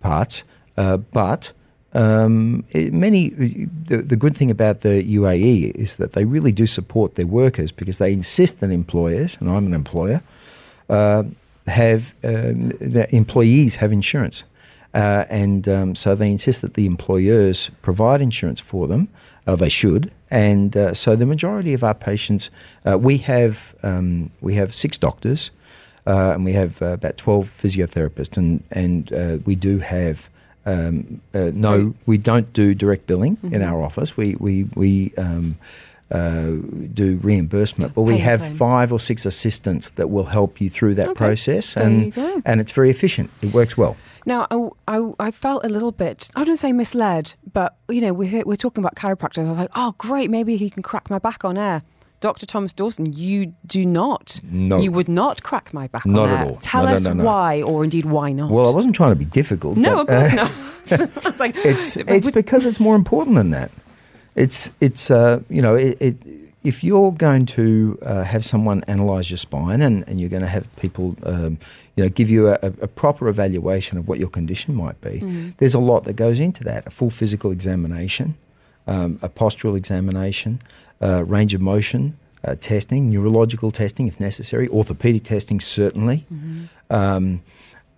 parts. Uh, but um, many the, the good thing about the UAE is that they really do support their workers because they insist that employers, and I'm an employer, uh, have um, the employees have insurance. Uh, and um, so they insist that the employers provide insurance for them. Uh, they should, and uh, so the majority of our patients, uh, we have um, we have six doctors, uh, and we have about twelve physiotherapists, and and we do have. Um, uh, no, we don't do direct billing in our office. We we we um, uh, do reimbursement, but we Pay have claim. five or six assistants that will help you through that Okay, process, there and and it's very efficient. It works well. Now, I, I, I felt a little bit, I wouldn't say misled, but, you know, we're, we're talking about chiropractors. I was like, oh, great, maybe he can crack my back on air. Dr. Thomas Dawson, you do not. No. You would not crack my back Not on at all. Tell No, us no, no. why, or indeed why not. Well, I wasn't trying to be difficult. no, of but, uh, course not. I like, it's it's would- because it's more important than that. It's it's uh, you know it, it if you're going to uh, have someone analyse your spine and, and you're going to have people um, you know give you a, a proper evaluation of what your condition might be, there's a lot that goes into that. A full physical examination, um, a postural examination, uh, range of motion. Uh, testing, neurological testing if necessary, orthopedic testing certainly, um,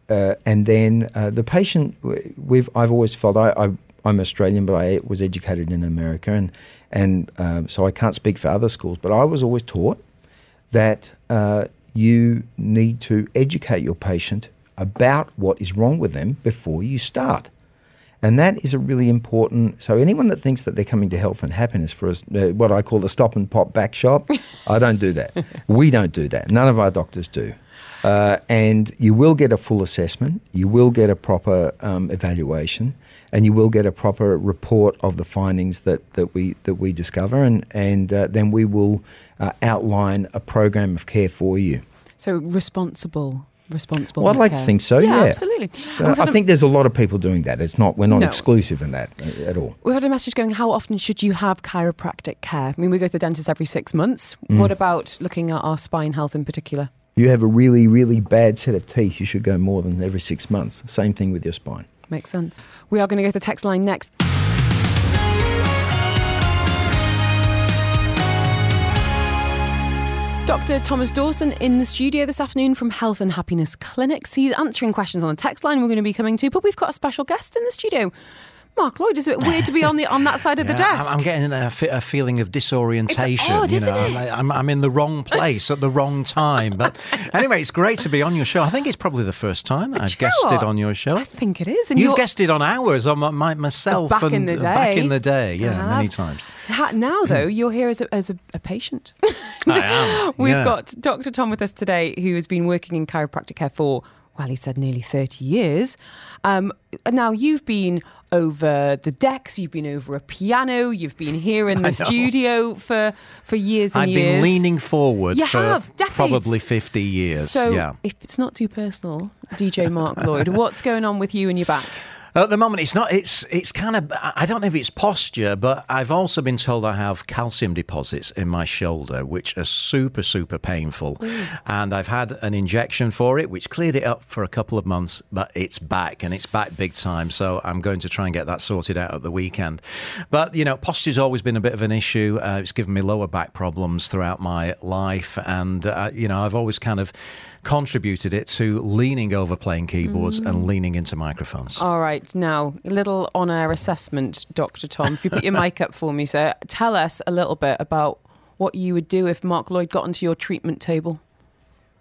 uh, and then uh, the patient, we've I've always felt I, I I'm Australian, but I was educated in America, and and um, so I can't speak for other schools, but I was always taught that uh, you need to educate your patient about what is wrong with them before you start. And that is a really important. So anyone that thinks that they're coming to health and happiness for us, uh, what I call the stop and pop back shop, I don't do that. We don't do that. None of our doctors do. Uh, and you will get a full assessment. You will get a proper um, evaluation, and you will get a proper report of the findings that, that we that we discover, and and uh, then we will uh, outline a program of care for you. so responsible, responsible. Well, I'd like to think so, yeah. absolutely. Uh, I think there's a lot of people doing that. It's not we're not No. exclusive in that uh, at all. We've had a message going, how often should you have chiropractic care? I mean, we go to the dentist every six months. Mm. What about looking at our spine health in particular? You have a really, really bad set of teeth, you should go more than every six months. Same thing with your spine. Makes sense. We are going to go to the text line next. Dr. Thomas Dawson in the studio this afternoon from Health and Happiness Clinics. He's answering questions on the text line we're going to be coming to, but we've got a special guest in the studio. Mark Lloyd, is it a bit weird to be on the on that side of the desk? I'm getting a, a feeling of disorientation. odd, you know? I'm, I'm in the wrong place at the wrong time. But anyway, it's great to be on your show. I think it's probably the first time I've guested what? on your show. I think it is. And You've guested on ours, on my, my, myself, Back and in the uh, back in the day. Yeah, I many times. Now, though, you're here as a, as a, a patient. I am. We've yeah. got Dr. Tom with us today, who has been working in chiropractic care for, well, he said nearly 30 years. Um, now, you've been over the decks, you've been over a piano, you've been here in the studio for, for years and I've years. been leaning forward You for have, decades. probably 50 years. So, yeah. if it's not too personal, DJ Mark Lloyd, what's going on with you and your back? At the moment, it's not. It's it's kind of. I don't know if it's posture, but I've also been told I have calcium deposits in my shoulder, which are super super painful, and I've had an injection for it, which cleared it up for a couple of months, but it's back and it's back big time. So I'm going to try and get that sorted out at the weekend. But you know, posture's always been a bit of an issue. Uh, it's given me lower back problems throughout my life, and uh, you know, I've always kind of contributed it to leaning over playing keyboards and leaning into microphones. All right, now, a little on air assessment, Dr. Tom. If you put your mic up for me, sir, tell us a little bit about what you would do if Mark Lloyd got onto your treatment table.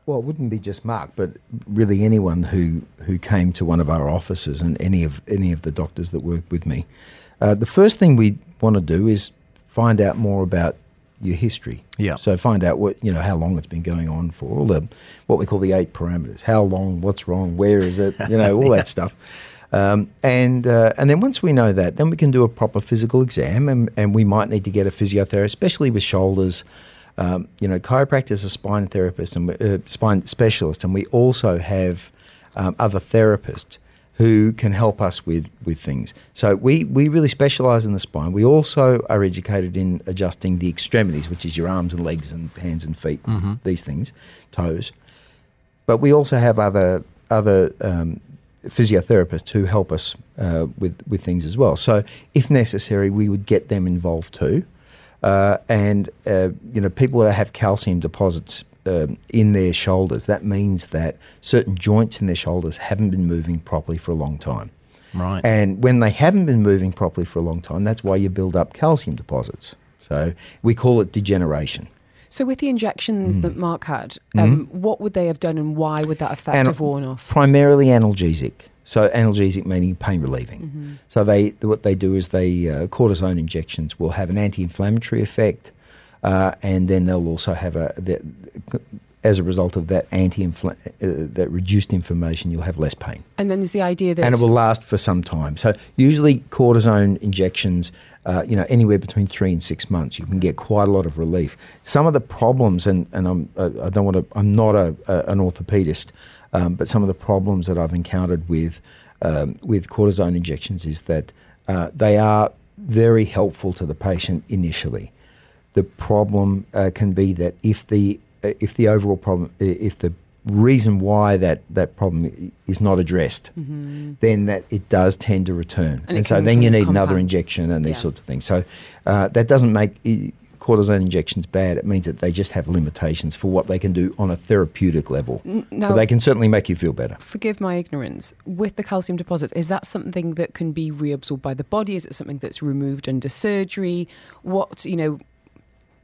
Well, it wouldn't be just Mark, but really anyone who, who came to one of our offices and any of any of the doctors that work with me. Uh, the first thing we want to do is find out more about your history. Yeah. So find out what you know how long it's been going on for, all the what we call the eight parameters. How long? What's wrong? Where is it? You know all that stuff. Um, and uh, and then once we know that, then we can do a proper physical exam, and, and we might need to get a physiotherapist, especially with shoulders. Um, you know, chiropractors are spine therapist and uh, spine specialist, and we also have um, other therapists who can help us with, with things. So we, we really specialise in the spine. We also are educated in adjusting the extremities, which is your arms and legs and hands and feet, these things, toes. But we also have other other um, physiotherapists who help us uh, with with things as well. So if necessary, we would get them involved too. Uh, and uh, you know, people that have calcium deposits um, in their shoulders, that means that certain joints in their shoulders haven't been moving properly for a long time. Right. And when they haven't been moving properly for a long time, that's why you build up calcium deposits. So we call it degeneration. So, with the injections Mm. that Mark had, um, what would they have done, and why would that effect Ana- have worn off? Primarily analgesic. So analgesic meaning pain relieving. Mm-hmm. So they what they do is they uh, cortisone injections will have an anti-inflammatory effect, uh, and then they'll also have a the, as a result of that anti uh, that reduced inflammation, you'll have less pain, And then there's the idea that and it will last for some time. So usually cortisone injections. Uh, you know, anywhere between three and six months, you can get quite a lot of relief. Some of the problems, and, and I'm, I don't want to, I'm not a, a, an orthopedist, um, but some of the problems that I've encountered with um, with cortisone injections is that uh, they are very helpful to the patient initially. The problem uh, can be that if the uh, if the overall problem, if the reason why that, that problem is not addressed, then that it does tend to return, And and, so then you need another injection and these Yeah. sorts of things. So uh, that doesn't make cortisone injections bad. It means that they just have limitations for what they can do on a therapeutic level. now- but they can certainly make you feel better. forgive my ignorance, with the calcium deposits, is that something that can be reabsorbed by the body? Is it something that's removed under surgery? What, you know,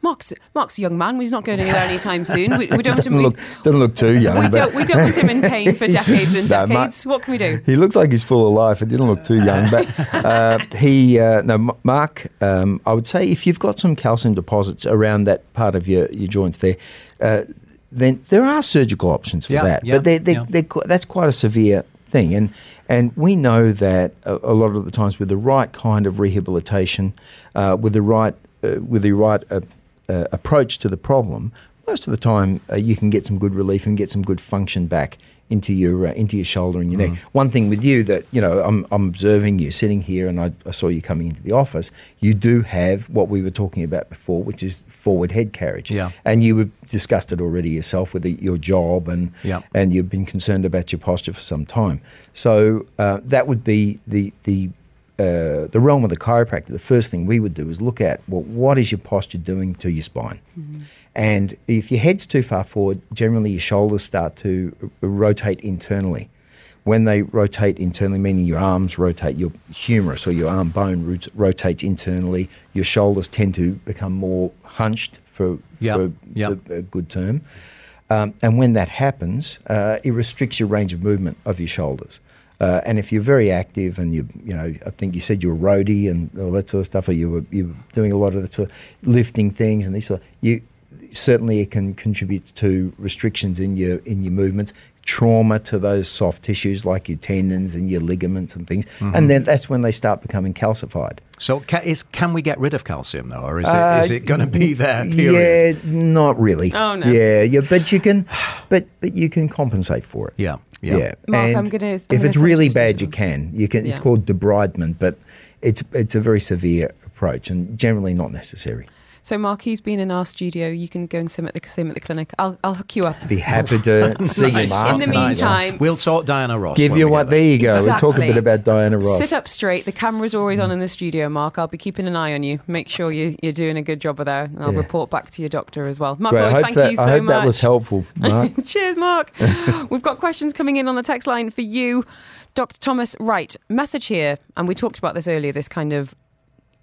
Mark's, Mark's a young man. He's not going anywhere anytime soon. We, we don't Doesn't look doesn't look too young, we don't, we don't put him in pain for decades and No, Mark- decades. what can we do? He looks like he's full of life. It didn't look too young, but uh, he uh, no Mark. Um, I would say if you've got some calcium deposits around that part of your, your joints there, uh, then there are surgical options for Yeah, that. yeah, but they're, they're, yeah. they're, that's quite a severe thing, and and we know that a, a lot of the times with the right kind of rehabilitation, uh, with the right uh, with the right uh, uh, approach to the problem, most of the time uh, you can get some good relief and get some good function back into your uh, into your shoulder and your neck. One thing with you that you know, I'm, I'm observing you sitting here, and I, I saw you coming into the office. You do have what we were talking about before, which is forward head carriage. Yeah. And you were discussed it already yourself with the, your job, and Yeah. and you've been concerned about your posture for some time. So uh, that would be the the uh, the realm of the chiropractor. The first thing we would do is look at well, what is your posture doing to your spine, and if your head's too far forward, generally your shoulders start to r- rotate internally. When they rotate internally, meaning your arms rotate, your humerus or your arm bone rot- rotates internally, your shoulders tend to become more hunched for, Yeah, for yeah. the- a good term. Um, and when that happens, uh, it restricts your range of movement of your shoulders. Uh, and if you're very active and you, you know, I think you said you're a roadie and all that sort of stuff, or you were you were doing a lot of that sort of lifting things and these sort, of, you certainly it can contribute to restrictions in your in your movements, trauma to those soft tissues like your tendons and your ligaments and things, and then that's when they start becoming calcified. So ca- is, can we get rid of calcium though, or is Uh, it, is it going to be there? Period? Yeah, not really. Oh, no. Yeah, yeah, but you can, but but you can compensate for it. Yeah, yeah. Yeah, Mark, and I'm gonna- I'm if gonna it's really bad, you can. You can. It's Yeah. called debridement, but it's it's a very severe approach and generally not necessary. So, Mark, he's been in our studio. You can go and see him at the, see him at the clinic. I'll, I'll hook you up. Be happy to see you, Mark. In the meantime, we'll talk Diana Ross. Give you what? There you go. We'll talk a bit about Diana Ross. Sit up straight. The camera's always on in the studio, Mark. I'll be keeping an eye on you. Make sure you, you're doing a good job of there. And I'll Yeah. report back to your doctor as well. Mark Great. I Lloyd, hope thank that you so much. I hope much. that was helpful, Mark. Cheers, Mark. We've got questions coming in on the text line for you. Dr. Thomas Wright, message here, and we talked about this earlier this kind of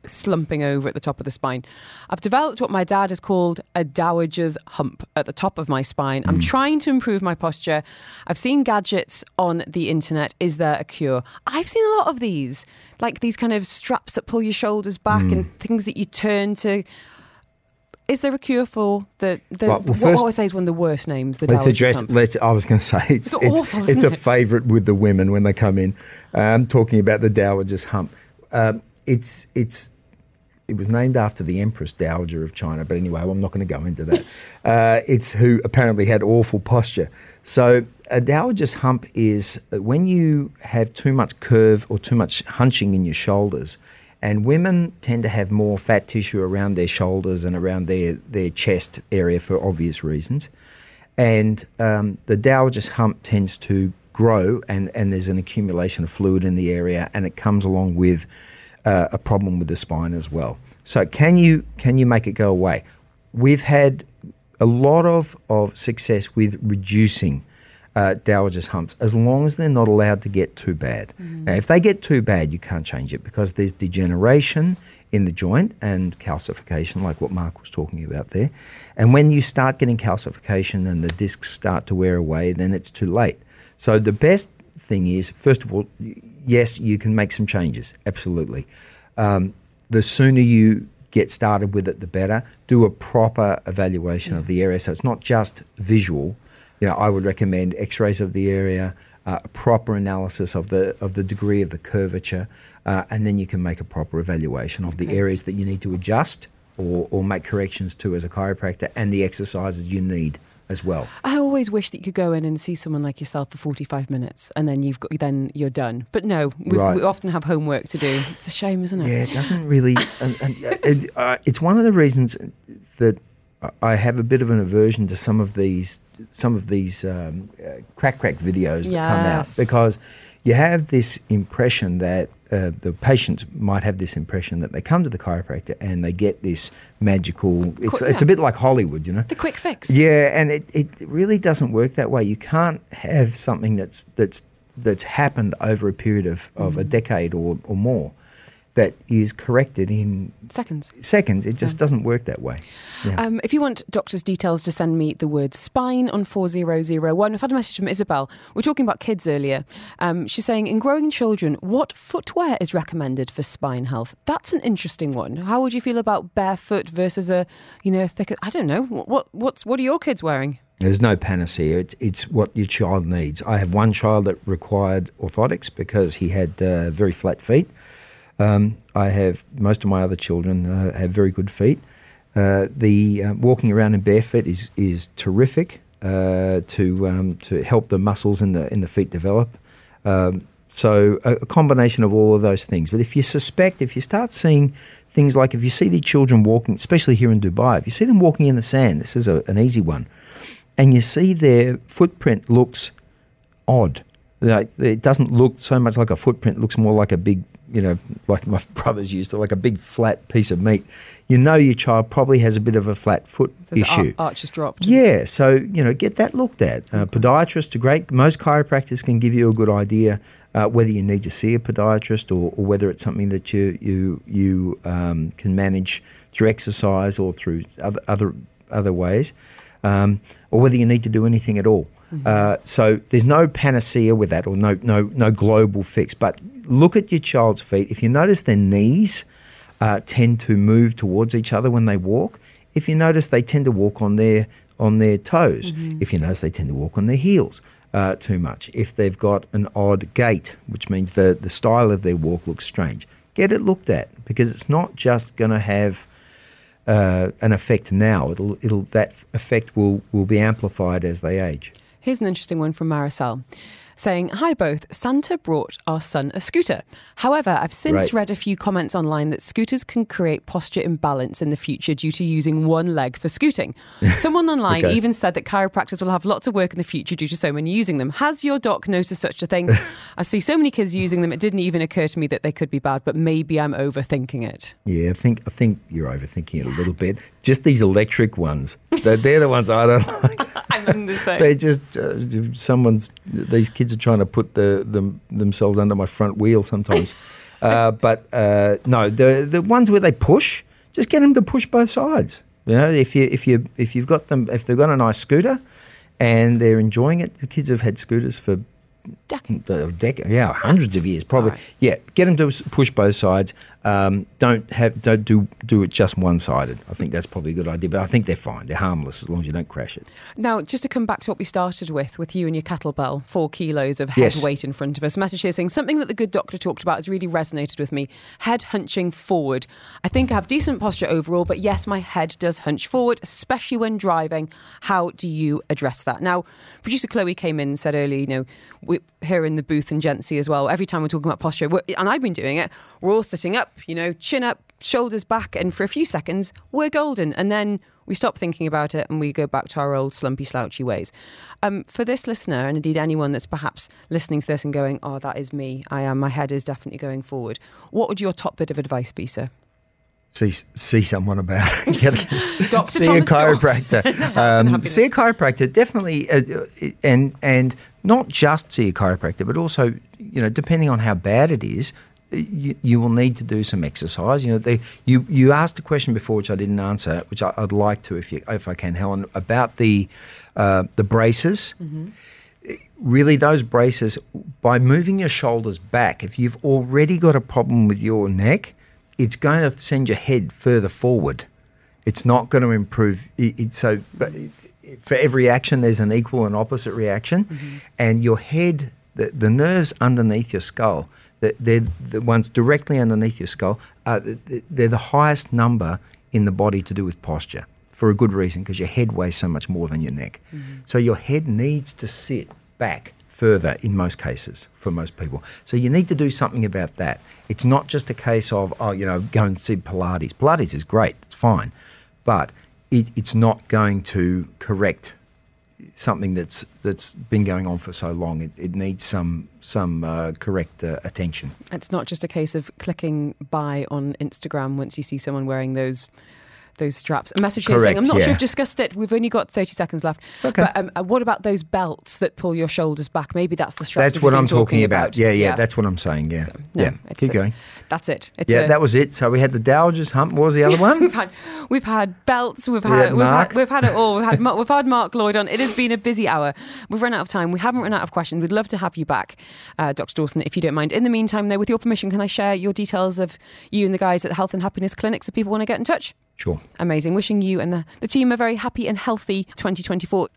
slumping over at the top of the spine. I've developed what my dad has called a dowager's hump at the top of my spine. I'm trying to improve my posture. I've seen gadgets on the internet. Is there a cure? I've seen a lot of these, like these kind of straps that pull your shoulders back and things that you turn to. Is there a cure for the, the Right, well, what I always say is one of the worst names, the Let's dowager's address. hump. Let's. I was going to say it's It's it's, awful, it's a isn't favourite with the women when they come in. Um, talking about the dowager's hump. Um, it's it's it was named after the Empress Dowager of China, but anyway, I'm not going to go into that. Uh, it's who apparently had awful posture. So a dowager's hump is when you have too much curve or too much hunching in your shoulders. And women tend to have more fat tissue around their shoulders and around their, their chest area for obvious reasons and um, the dowager's hump tends to grow and, and there's an accumulation of fluid in the area and it comes along with uh, a problem with the spine as well so can you can you make it go away we've had a lot of, of success with reducing uh, Dowager's humps, as long as they're not allowed to get too bad. Now, if they get too bad, you can't change it because there's degeneration in the joint and calcification, like what Mark was talking about there. And when you start getting calcification and the discs start to wear away, then it's too late. So the best thing is, first of all, yes, you can make some changes, absolutely. Um, the sooner you get started with it, the better. Do a proper evaluation of the area, so it's not just visual. You know, I would recommend X-rays of the area, uh, a proper analysis of the of the degree of the curvature, uh, and then you can make a proper evaluation of the areas that you need to adjust or, or make corrections to as a chiropractor, and the exercises you need as well. I always wish that you could go in and see someone like yourself for 45 minutes and then you've got then you're done. But no, we Right. we often have homework to do. It's a shame, isn't it? Yeah, it doesn't really. And, and it, uh, it's one of the reasons that I have a bit of an aversion to some of these some of these um, uh, crack crack videos that come out because you have this impression that uh, the patients might have this impression that they come to the chiropractor and they get this magical. It's Quick- it's a bit like Hollywood, you know. The quick fix. Yeah, and it, it really doesn't work that way. You can't have something that's that's that's happened over a period of, of a decade or, or more that is corrected in Seconds. seconds. It just doesn't work that way. Yeah. Um, if you want doctors' details, to send me the word spine on 4001. I've had a message from Isabel. We are talking about kids earlier. Um, she's saying, in growing children, what footwear is recommended for spine health? That's an interesting one. How would you feel about barefoot versus a, you know, thicker? I don't know. What, what, what's, what are your kids wearing? There's no panacea. It's, it's what your child needs. I have one child that required orthotics because he had uh, very flat feet. Um, I have most of my other children uh, have very good feet. Uh, the uh, walking around in barefoot is is terrific uh, to um, to help the muscles in the in the feet develop. Um, so a, a combination of all of those things. But if you suspect, if you start seeing things like if you see the children walking, especially here in Dubai, if you see them walking in the sand, this is a, an easy one, and you see their footprint looks odd. Like it doesn't look so much like a footprint; it looks more like a big, you know, like my brothers used to, like a big flat piece of meat. You know, your child probably has a bit of a flat foot the issue. ar- arch is dropped. Yeah, so you know, get that looked at. Uh, podiatrists are great. Most chiropractors can give you a good idea uh, whether you need to see a podiatrist or, or whether it's something that you you you um, can manage through exercise or through other other other ways, um, or whether you need to do anything at all. Uh, so there's no panacea with that, or no no no global fix. But look at your child's feet. If you notice their knees uh, tend to move towards each other when they walk. If you notice, they tend to walk on their on their toes. If you notice, they tend to walk on their heels uh, too much. If they've got an odd gait, which means the the style of their walk looks strange, get it looked at because it's not just going to have uh, an effect now. It'll it'll that effect will will be amplified as they age. Here's an interesting one from Maricel saying, Hi both, Santa brought our son a scooter. However, I've since Right. read a few comments online that scooters can create posture imbalance in the future due to using one leg for scooting. Someone online Okay. even said that chiropractors will have lots of work in the future due to so many using them. Has your doc noticed such a thing? I see so many kids using them, it didn't even occur to me that they could be bad, but maybe I'm overthinking it. Yeah, I think I think you're overthinking it a little bit. Just these electric ones, they're, they're the ones I don't like. I'm in the same. They just uh, someone's these kids are trying to put the them themselves under my front wheel sometimes. uh, but uh, no, the the ones where they push, just get them to push both sides. You know, if you if you if you've got them if they've got a nice scooter and they're enjoying it, the kids have had scooters for Decades. decade, yeah, hundreds of years probably. Right. Yeah, get them to push both sides. Um, don't have don't do do it just one sided. I think that's probably a good idea. But I think they're fine. They're harmless as long as you don't crash it. Now, just to come back to what we started with, with you and your kettlebell, four kilos of head Yes. weight in front of us. Message here saying something that the good doctor talked about has really resonated with me. Head hunching forward. I think I have decent posture overall, but yes, my head does hunch forward, especially when driving. How do you address that? Now, producer Chloe came in and said earlier, you know, we, here in the booth and Jency as well. Every time we're talking about posture, and I've been doing it. We're all sitting up, you know, chin up, shoulders back, and for a few seconds we're golden, and then we stop thinking about it and we go back to our old slumpy, slouchy ways. Um, for this listener, and indeed anyone that's perhaps listening to this and going, "Oh, that is me. I am. My head is definitely going forward." What would your top bit of advice be, sir? See see someone about it. Get a- see Thomas a chiropractor. um, see a chiropractor definitely, uh, and and not just see a chiropractor, but also you know depending on how bad it is. You, you will need to do some exercise. You know, they, you you asked a question before which I didn't answer, which I, I'd like to, if you if I can, Helen, about the uh, the braces really those braces by moving your shoulders back if you've already got a problem with your neck it's going to send your head further forward. It's not going to improve it, it- so but for every action there's an equal and opposite reaction. And your head the, the nerves underneath your skull the- they're the ones directly underneath your skull uh, th- they're the highest number in the body to do with posture for a good reason because your head weighs so much more than your neck. So your head needs to sit back further in most cases for most people. So you need to do something about that. It's not just a case of, oh, you know, go and see Pilates. Pilates is great, it's fine, but it, it's not going to correct something that's that's been going on for so long. It, it needs some some uh, correct uh, attention. It's not just a case of clicking buy on Instagram once you see someone wearing those those straps. A message here saying, I'm not sure yeah. we've discussed it. We've only got 30 seconds left. okay. But um, uh, what about those belts that pull your shoulders back? Maybe that's the straps. That's what I'm talking about. Yeah, yeah, that's what I'm saying. Yeah, So, no, yeah. it's Keep a- going. That's it. It's Yeah, a- that was it. So we had the Dowager's hump. What was the other one? We've had we've had belts. We've We had had we've had, we've had it all. We've had we've had Mark Lloyd on. It has been a busy hour. We've run out of time. We haven't run out of questions. We'd love to have you back, uh, Dr. Dawson, if you don't mind. In the meantime, though, with your permission, can I share your details of you and the guys at the Health and Happiness Clinic so people want to get in touch? Sure. Amazing. Wishing you and the, the team a very happy and healthy 2024.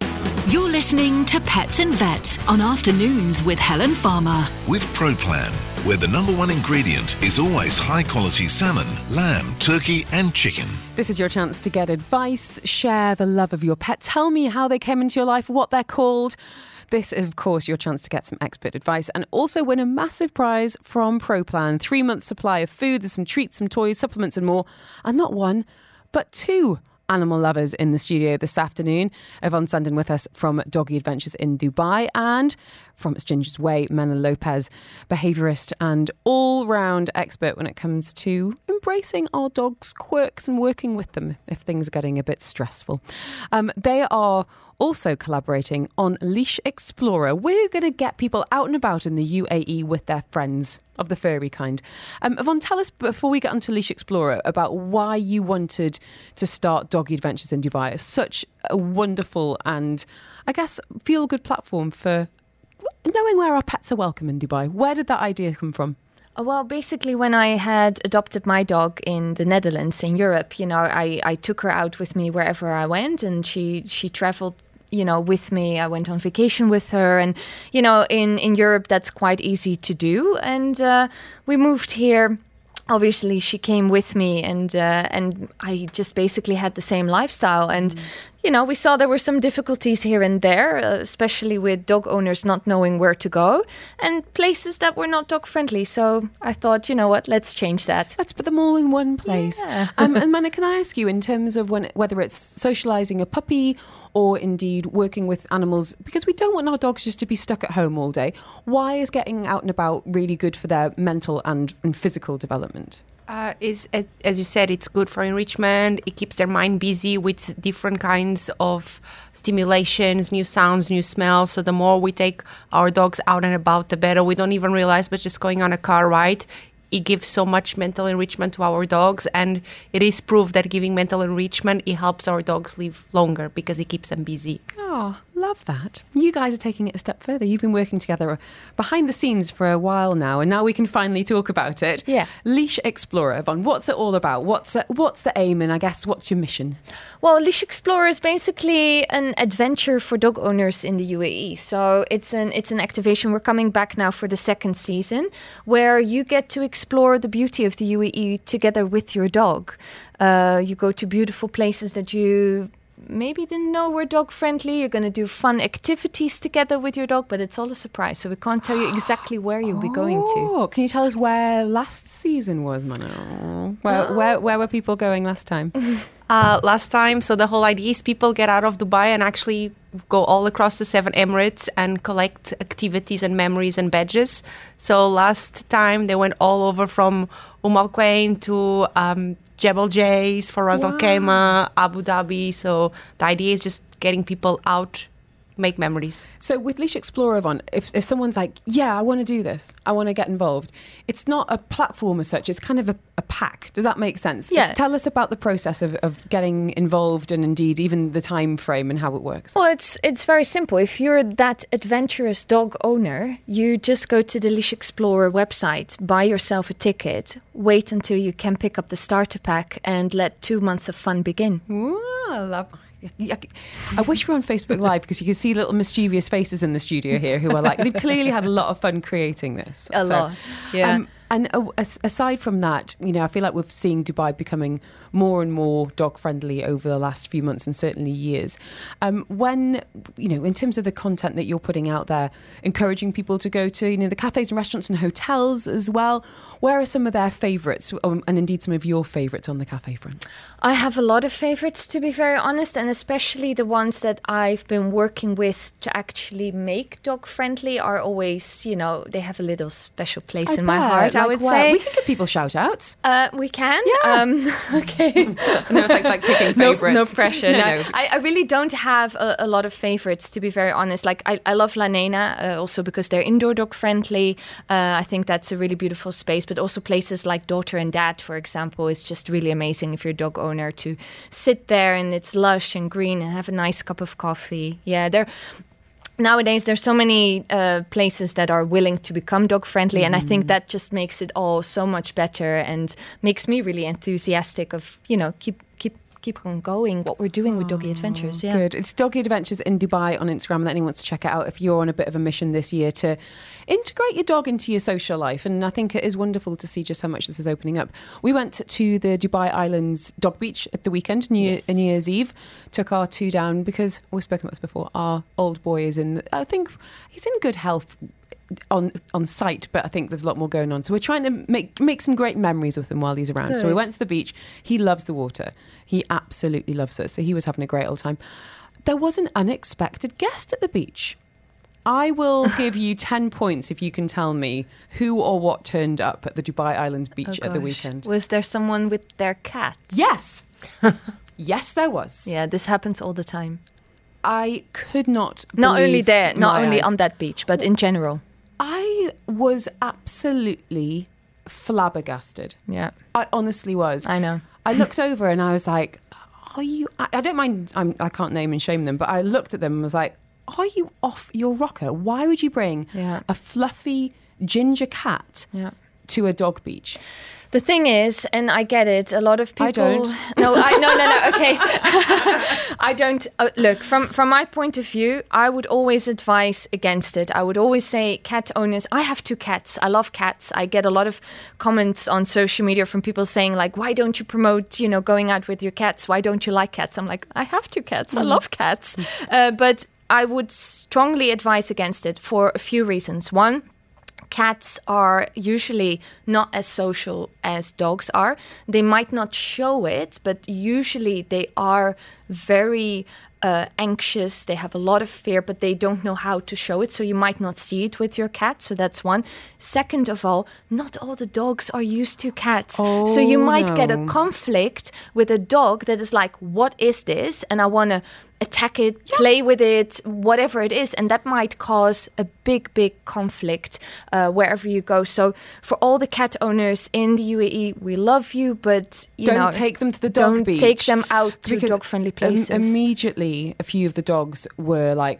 You're listening to Pets and Vets on Afternoons with Helen Farmer. With ProPlan, where the number one ingredient is always high quality salmon, lamb, turkey, and chicken. This is your chance to get advice, share the love of your pet, tell me how they came into your life, what they're called. This is, of course, your chance to get some expert advice and also win a massive prize from ProPlan. Three months' supply of food, there's some treats, some toys, supplements, and more. And not one, but two animal lovers in the studio this afternoon. Yvonne Senden with us from Doggy Adventures in Dubai and from It's Ginger's Way, Mena Lopez, behaviourist and all round expert when it comes to embracing our dogs' quirks and working with them if things are getting a bit stressful. Um, they are also collaborating on Leash Explorer. We're going to get people out and about in the UAE with their friends of the furry kind. Um, Yvonne, tell us before we get onto Leash Explorer about why you wanted to start Doggy Adventures in Dubai. It's such a wonderful and, I guess, feel good platform for knowing where our pets are welcome in Dubai. Where did that idea come from? Uh, Well, basically, when I had adopted my dog in the Netherlands, in Europe, you know, I, I took her out with me wherever I went, and she she traveled, you know, with me. I went on vacation with her, and you know, in in Europe, that's quite easy to do. And uh, we moved here. Obviously, she came with me, and uh, and I just basically had the same lifestyle. And you know, we saw there were some difficulties here and there, uh, especially with dog owners not knowing where to go and places that were not dog friendly. So I thought, you know what, let's change that. Let's put them all in one place. Yeah. um, and Mena, can I ask you, in terms of when, whether it's socialising a puppy or indeed working with animals, because we don't want our dogs just to be stuck at home all day, why is getting out and about really good for their mental and, and physical development? uh, is as, as you said it's good for enrichment. It keeps their mind busy with different kinds of stimulations new sounds new smells. So the more we take our dogs out and about the better. We don't even realize but just going on a car ride it gives so much mental enrichment to our dogs and it is proof that giving mental enrichment it helps our dogs live longer because it keeps them busy Oh, love that. You guys are taking it a step further. You've been working together behind the scenes for a while now, and now we can finally talk about it. Yeah. Leash Explorer, Yvonne, what's it all about? What's uh, what's the aim, and I guess what's your mission? Well, Leash Explorer is basically an adventure for dog owners in the UAE. So it's an it's an activation. We're coming back now for the second season, where you get to explore the beauty of the UAE together with your dog. Uh, you go to beautiful places that you maybe didn't know we're dog friendly. You're going to do fun activities together with your dog, but it's all a surprise. So we can't tell you exactly where you'll be going to. Oh, can you tell us where last season was, Mena? Where, where, where were people going last time? uh, last time. So the whole idea is people get out of Dubai and actually go all across the seven Emirates and collect activities and memories and badges. So last time they went all over from Umm Al Quwain to um, Jebel Jais for Ras Al Khaimah, Abu Dhabi. So the idea is just getting people out, make memories. So with Leash Explorer on, if, if someone's like, yeah, I want to do this, I want to get involved, it's not a platform as such, it's kind of a, a pack. Does that make sense? Yeah. Just tell us about the process of, of getting involved and indeed even the time frame and how it works. Well, it's it's very simple. If you're that adventurous dog owner, you just go to the Leash Explorer website, buy yourself a ticket, wait until you can pick up the starter pack, and let two months of fun begin. Ooh, I love. I wish we were on Facebook Live because you can see little mischievous faces in the studio here who are like they've clearly had a lot of fun creating this. A lot, yeah. Um, and aside from that, you know, I feel like we're seeing Dubai becoming more and more dog friendly over the last few months and certainly years. Um, when you know, in terms of the content that you're putting out there, encouraging people to go to you know the cafes and restaurants and hotels as well. Where are some of their favourites, um, and indeed some of your favourites on the cafe front? I have a lot of favorites, to be very honest, and especially the ones that I've been working with to actually make dog friendly are always, you know, they have a little special place I in my bet. heart. I would where? say we can give people shout outs. uh, we can. Yeah. Um, okay. And there was like, like picking favourites. no pressure. No, No, no. I, I really don't have a, a lot of favorites, to be very honest. Like I, I love La Nena uh, also because they're indoor dog friendly. Uh, I think that's a really beautiful space. But also places like Daughter and Dad, for example, is just really amazing if you're a dog owner to sit there and it's lush and green and have a nice cup of coffee. Yeah, they're nowadays there's so many uh, places that are willing to become dog friendly and i think that just makes it all so much better and makes me really enthusiastic of you know keep keep on going what we're doing with doggy adventures yeah Good. It's Doggy Adventures in Dubai on Instagram that anyone wants to check it out if you're on a bit of a mission this year to integrate your dog into your social life. And I think it is wonderful to see just how much this is opening up. We went to the Dubai Islands Dog Beach at the weekend, New, Year, New Year's Eve, took our two down because we've spoken about this before. Our old boy is in, I think he's in good health on on site, but I think there's a lot more going on. So we're trying to make make some great memories with him while he's around. So we went to the beach. He loves the water. He absolutely loves it. So he was having a great old time. There was an unexpected guest at the beach. I will give you 10 points if you can tell me who or what turned up at the Dubai Islands oh, beach Oh, at the weekend. was there someone with their cat Yes. yes, there was. yeah this happens all the time I could not. not only there not only eyes. on that beach but in general I was absolutely flabbergasted. yeah I honestly was. i know I looked over and I was like, "Are you?" I, I don't mind. I'm, I can't name and shame them, but I looked at them and was like, "Are you off your rocker? Why would you bring Yeah. a fluffy ginger cat yeah to a dog beach?" The thing is, and I get it, a lot of people. I don't. No, I, no, no, no. Okay, I don't. Uh, look, from from my point of view, I would always advise against it. I would always say, cat owners. I have two cats. I love cats. I get a lot of comments on social media from people saying like, "Why don't you promote, you know, going out with your cats? Why don't you like cats?" I'm like, I have two cats. I love cats, uh, but I would strongly advise against it for a few reasons. One cats are usually not as social as dogs are. They might not show it, but usually they are very uh, anxious. They have a lot of fear, but they don't know how to show it. So you might not see it with your cat. So that's one. Second of all, not all the dogs are used to cats. so you Oh, might get a conflict with a dog that is like, what is this? And I want to attack it, play with it, whatever it is, and that might cause a big, big conflict uh, wherever you go. So, for all the cat owners in the UAE, we love you, but you don't know, take them to the dog don't beach. Take them out to dog-friendly places. immediately, a few of the dogs were like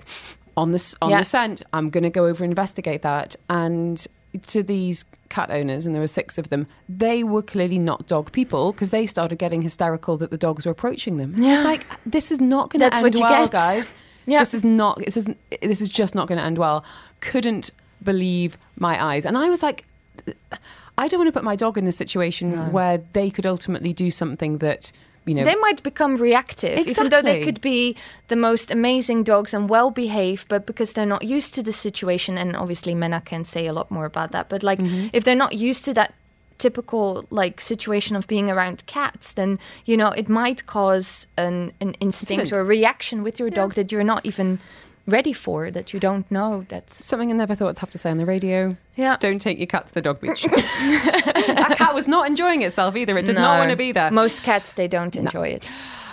on the on Yeah. the scent. I'm going to go over and investigate that. And to these cat owners, and there were six of them, they were clearly not dog people because they started getting hysterical that the dogs were approaching them. Yeah. It's like this is not going to end what you well, get. guys. Yeah. This is not. This is this is just not going to end well. Couldn't believe my eyes, and I was like. I don't want to put my dog in this situation where they could ultimately do something that you know they might become reactive, even though they could be the most amazing dogs and well behaved, but because they're not used to the situation, and obviously Mena can say a lot more about that, but like Mm-hmm. if they're not used to that typical like situation of being around cats, then you know it might cause an an instinct Incident. or a reaction with your dog that you're not even ready for, that you don't know. That's Something I never thought to have to say on the radio. yeah. Don't take your cat to the dog beach. that cat was not enjoying itself either. It did not want to be there. Most cats they don't enjoy it.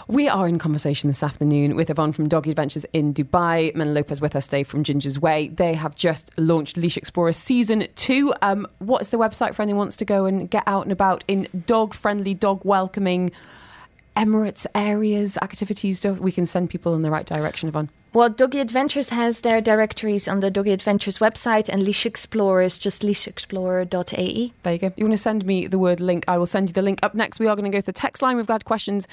We are in conversation this afternoon with Yvonne from Doggy Adventures in Dubai. Mena Lopez with us today from Ginger's Way. They have just launched Leash Explorer Season 2. Um, what is the website for anyone who wants to go and get out and about in dog friendly, dog welcoming Emirates areas, activities? We can send people in the right direction, Yvonne. Well, Doggy Adventures has their directories on the Doggy Adventures website, and Leash Explorer is just leashexplorer.ae. There you go. You want to send me the word link? I will send you the link. Up next, we are going to go to the text line. We've had questions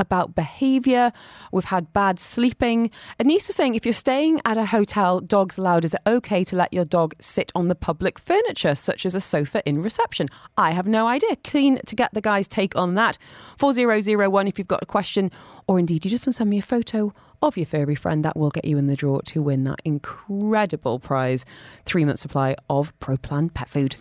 about behaviour. We've had bad sleeping. Anissa saying if you're staying at a hotel, dogs allowed, is it okay to let your dog sit on the public furniture, such as a sofa in reception? I have no idea. Keen to get the guys' take on that. 4001 if you've got a question, or indeed you just want to send me a photo of your furry friend, that will get you in the draw to win that incredible prize three month supply of ProPlan pet food.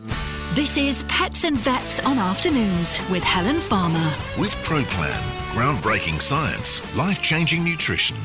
This is Pets and Vets on Afternoons with Helen Farmer. With ProPlan, groundbreaking science, life changing nutrition.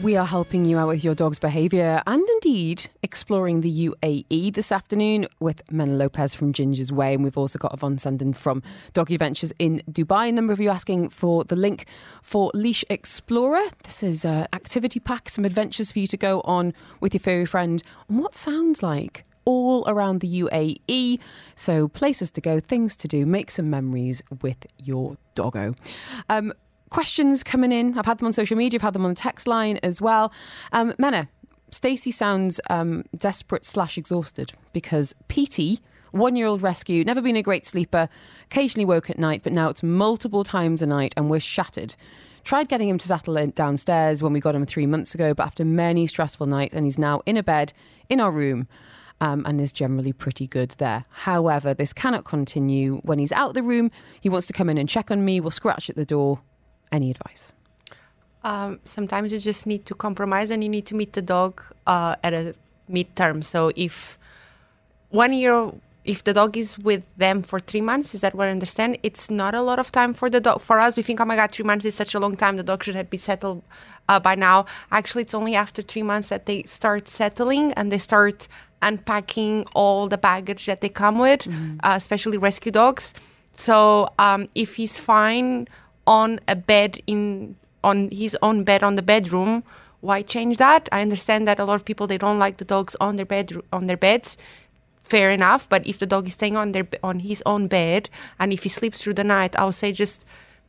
We are helping you out with your dog's behaviour and indeed exploring the UAE this afternoon with Mena Lopez from Ginger's Way. And we've also got Yvonne Senden from Doggy Adventures in Dubai. A number of you asking for the link for Leash Explorer. This is an activity pack, some adventures for you to go on with your furry friend on what sounds like all around the UAE. So, places to go, things to do, make some memories with your doggo. Um, questions coming in. I've had them on social media, I've had them on the text line as well. Um, Mena, Stacey sounds um, desperate slash exhausted because Petey, one year old rescue, never been a great sleeper, occasionally woke at night, but now it's multiple times a night and we're shattered. Tried getting him to settle downstairs when we got him three months ago, but after many stressful nights, and he's now in a bed in our room. Um, and is generally pretty good there. However, this cannot continue. When he's out the room, he wants to come in and check on me. We'll scratch at the door. Any advice? Um, sometimes you just need to compromise and you need to meet the dog uh, at a midterm. So if one year, if the dog is with them for three months, is that what I understand? It's not a lot of time for the dog. For us, we think, oh my God, three months is such a long time. The dog should have been settled uh, by now. Actually, it's only after three months that they start settling and they start unpacking all the baggage that they come with, uh, especially rescue dogs. So um, if he's fine on a bed in on his own bed on the bedroom, why change that? I understand that a lot of people they don't like the dogs on their bed on their beds. Fair enough, but if the dog is staying on their on his own bed and if he sleeps through the night, I would say just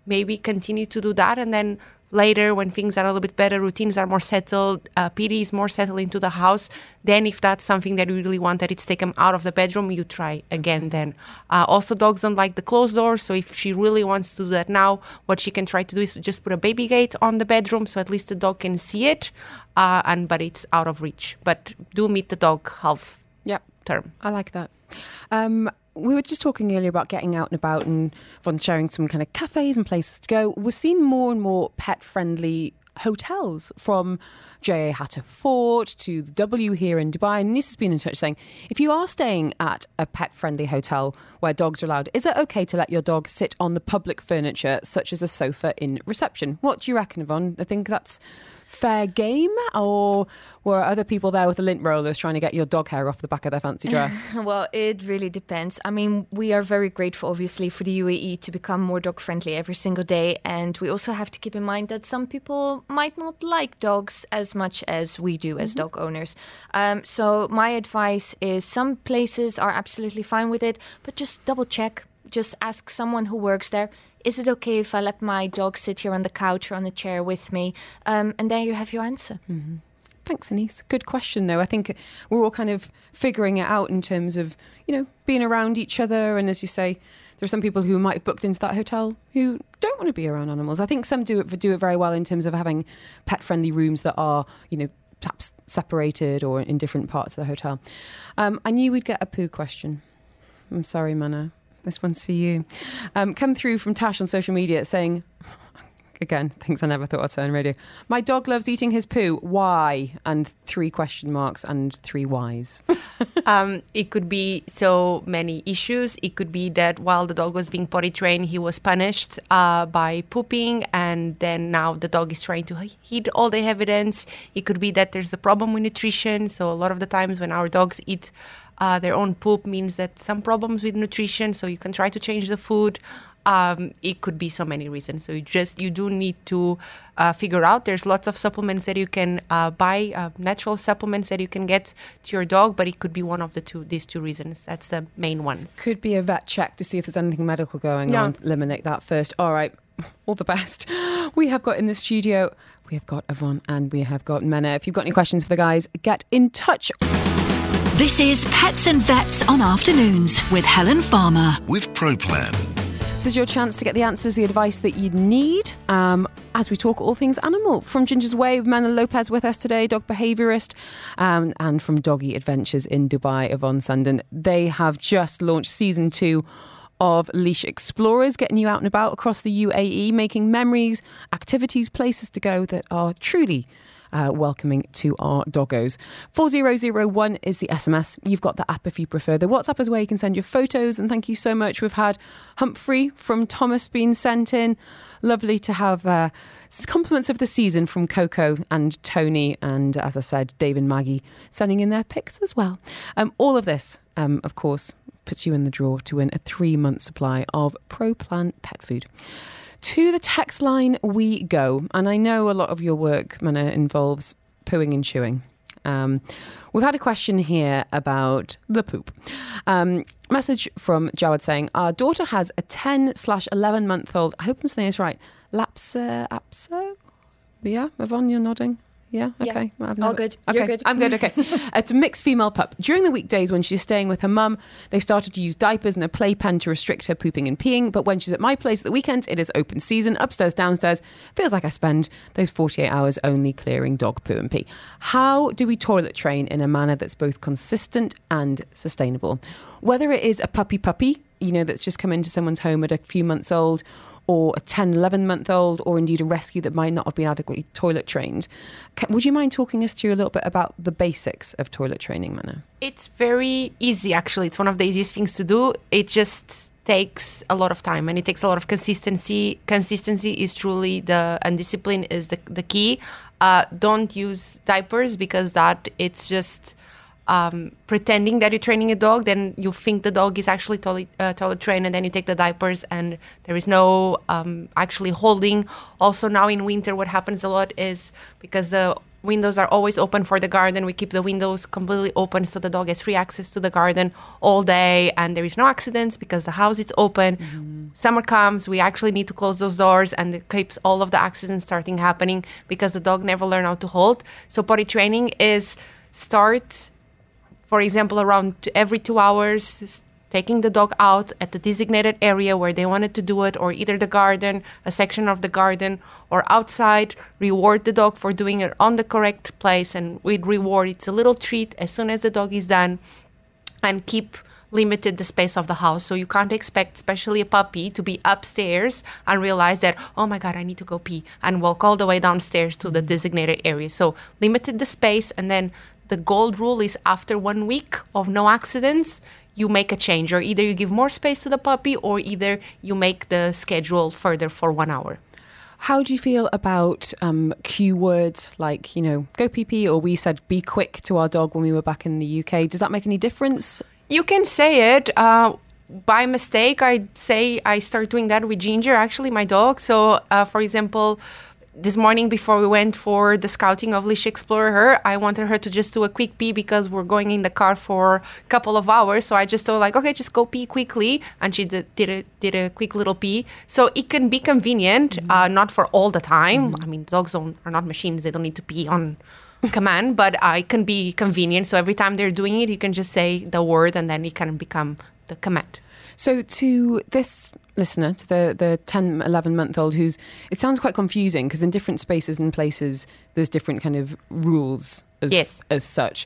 maybe continue to do that and then later when things are a little bit better routines are more settled uh, Petey is more settled into the house then if that's something that you really want that it's taken out of the bedroom you try again then uh, also dogs don't like the closed doors so if she really wants to do that now what she can try to do is just put a baby gate on the bedroom so at least the dog can see it uh, and but it's out of reach but do meet the dog half Yep. term I like that. Um, we were just talking earlier about getting out and about and on sharing some kind of cafes and places to go. We're seeing more and more pet friendly hotels from JA Hatta Fort to the W here in Dubai. And this has been in touch saying if you are staying at a pet friendly hotel where dogs are allowed, is it okay to let your dog sit on the public furniture, such as a sofa in reception? What do you reckon, Yvonne? I think that's fair game, or were other people there with the lint rollers trying to get your dog hair off the back of their fancy dress? Well, it really depends. I mean, we are very grateful, obviously, for the UAE to become more dog friendly every single day. And we also have to keep in mind that some people might not like dogs as much as we do as dog owners. Um, so, my advice is some places are absolutely fine with it, but just double check. Just ask someone who works there. Is it okay if I let my dog sit here on the couch or on the chair with me? Um, and there you have your answer. Thanks, Anise. Good question, though. I think we're all kind of figuring it out in terms of, you know, being around each other. And as you say, there are some people who might have booked into that hotel who don't want to be around animals. I think some do it do it very well in terms of having pet friendly rooms that are, you know, perhaps separated or in different parts of the hotel. Um, I knew we'd get a poo question. I'm sorry, Mena. This one's for you. Um, come through from Tash on social media saying, again, things I never thought I'd say on radio. My dog loves eating his poo. Why? And three question marks and three whys. um, it could be so many issues. It could be that while the dog was being potty trained, he was punished uh, by pooping, and then now the dog is trying to hide all the evidence. It could be that there's a problem with nutrition. So a lot of the times when our dogs eat uh, their own poop means that some problems with nutrition. So you can try to change the food. Um, it could be so many reasons. So you just you do need to uh, figure out. There's lots of supplements that you can uh, buy, uh, natural supplements that you can get to your dog, but it could be one of the two these two reasons. That's the main ones. Could be a vet check to see if there's anything medical going yeah. on. Eliminate that first. All right, all the best. We have got in the studio. We have got Yvonne and we have got Mena. If you've got any questions for the guys, get in touch. This is Pets and Vets on Afternoons with Helen Farmer. With ProPlan. This is your chance to get the answers, the advice that you need um, as we talk all things animal. From Ginger's Way, Mena Lopez with us today, dog behaviourist, um, and from Doggy Adventures in Dubai, Yvonne Senden. They have just launched season two of Leash Explorers, getting you out and about across the UAE, making memories, activities, places to go that are truly uh, welcoming to our doggos. 4001 is the SMS. You've got the app if you prefer. The WhatsApp is where you can send your photos. And thank you so much. We've had Humphrey from Thomas being sent in. Lovely to have. Uh, compliments of the season from Coco and Tony, and as I said, Dave and Maggie sending in their pics as well. Um, all of this, um, of course, puts you in the draw to win a three month supply of Pro Plan pet food. To the text line we go. And I know a lot of your work, Mena, involves pooing and chewing. Um, we've had a question here about the poop. Um, message from Jawad saying, Our daughter has a 10 slash 11 month old, I hope I'm saying this right, Lapsa Apso? Yeah, Yvonne, you're nodding. Yeah. Okay. Yeah. All good. Okay. You're good. I'm good. Okay. it's a mixed female pup. During the weekdays when she's staying with her mum, they started to use diapers and a playpen to restrict her pooping and peeing. But when she's at my place at the weekend, it is open season, upstairs, downstairs. Feels like I spend those 48 hours only clearing dog poo and pee. How do we toilet train in a manner that's both consistent and sustainable? Whether it is a puppy puppy, you know, that's just come into someone's home at a few months old, or a 10, 11 month old, or indeed a rescue that might not have been adequately toilet trained. would you mind talking us through a little bit about the basics of toilet training, Mena? It's very easy, actually. It's one of the easiest things to do. It just takes a lot of time and it takes a lot of consistency. Consistency is truly the, and discipline is the, the key. Uh, don't use diapers because that it's just um, pretending that you're training a dog, then you think the dog is actually toilet, uh, toilet trained, and then you take the diapers, and there is no um, actually holding. Also, now in winter, what happens a lot is because the windows are always open for the garden, we keep the windows completely open so the dog has free access to the garden all day, and there is no accidents because the house is open. Mm-hmm. Summer comes, we actually need to close those doors, and it keeps all of the accidents starting happening because the dog never learned how to hold. So potty training is start for example, around every two hours, taking the dog out at the designated area where they wanted to do it, or either the garden, a section of the garden, or outside. Reward the dog for doing it on the correct place, and with reward, it's a little treat as soon as the dog is done, and keep limited the space of the house. So you can't expect, especially a puppy, to be upstairs and realize that, oh my God, I need to go pee and walk all the way downstairs to the designated area. So limited the space and then the gold rule is after one week of no accidents, you make a change, or either you give more space to the puppy, or either you make the schedule further for one hour. How do you feel about um, cue words like, you know, go pee pee, or we said be quick to our dog when we were back in the UK? Does that make any difference? You can say it. Uh, by mistake, I'd say I start doing that with Ginger, actually, my dog. So, uh, for example, this morning before we went for the scouting of Leash Explorer her, I wanted her to just do a quick pee because we're going in the car for a couple of hours. So I just told like, okay, just go pee quickly, and she did, did a did a quick little pee. So it can be convenient, mm-hmm. uh, not for all the time. Mm-hmm. I mean, dogs don't, are not machines; they don't need to pee on command, but uh, it can be convenient. So every time they're doing it, you can just say the word, and then it can become the command. So to this listener, to the, the 10, 11 month old who's, it sounds quite confusing because in different spaces and places, there's different kind of rules as, yes. as such.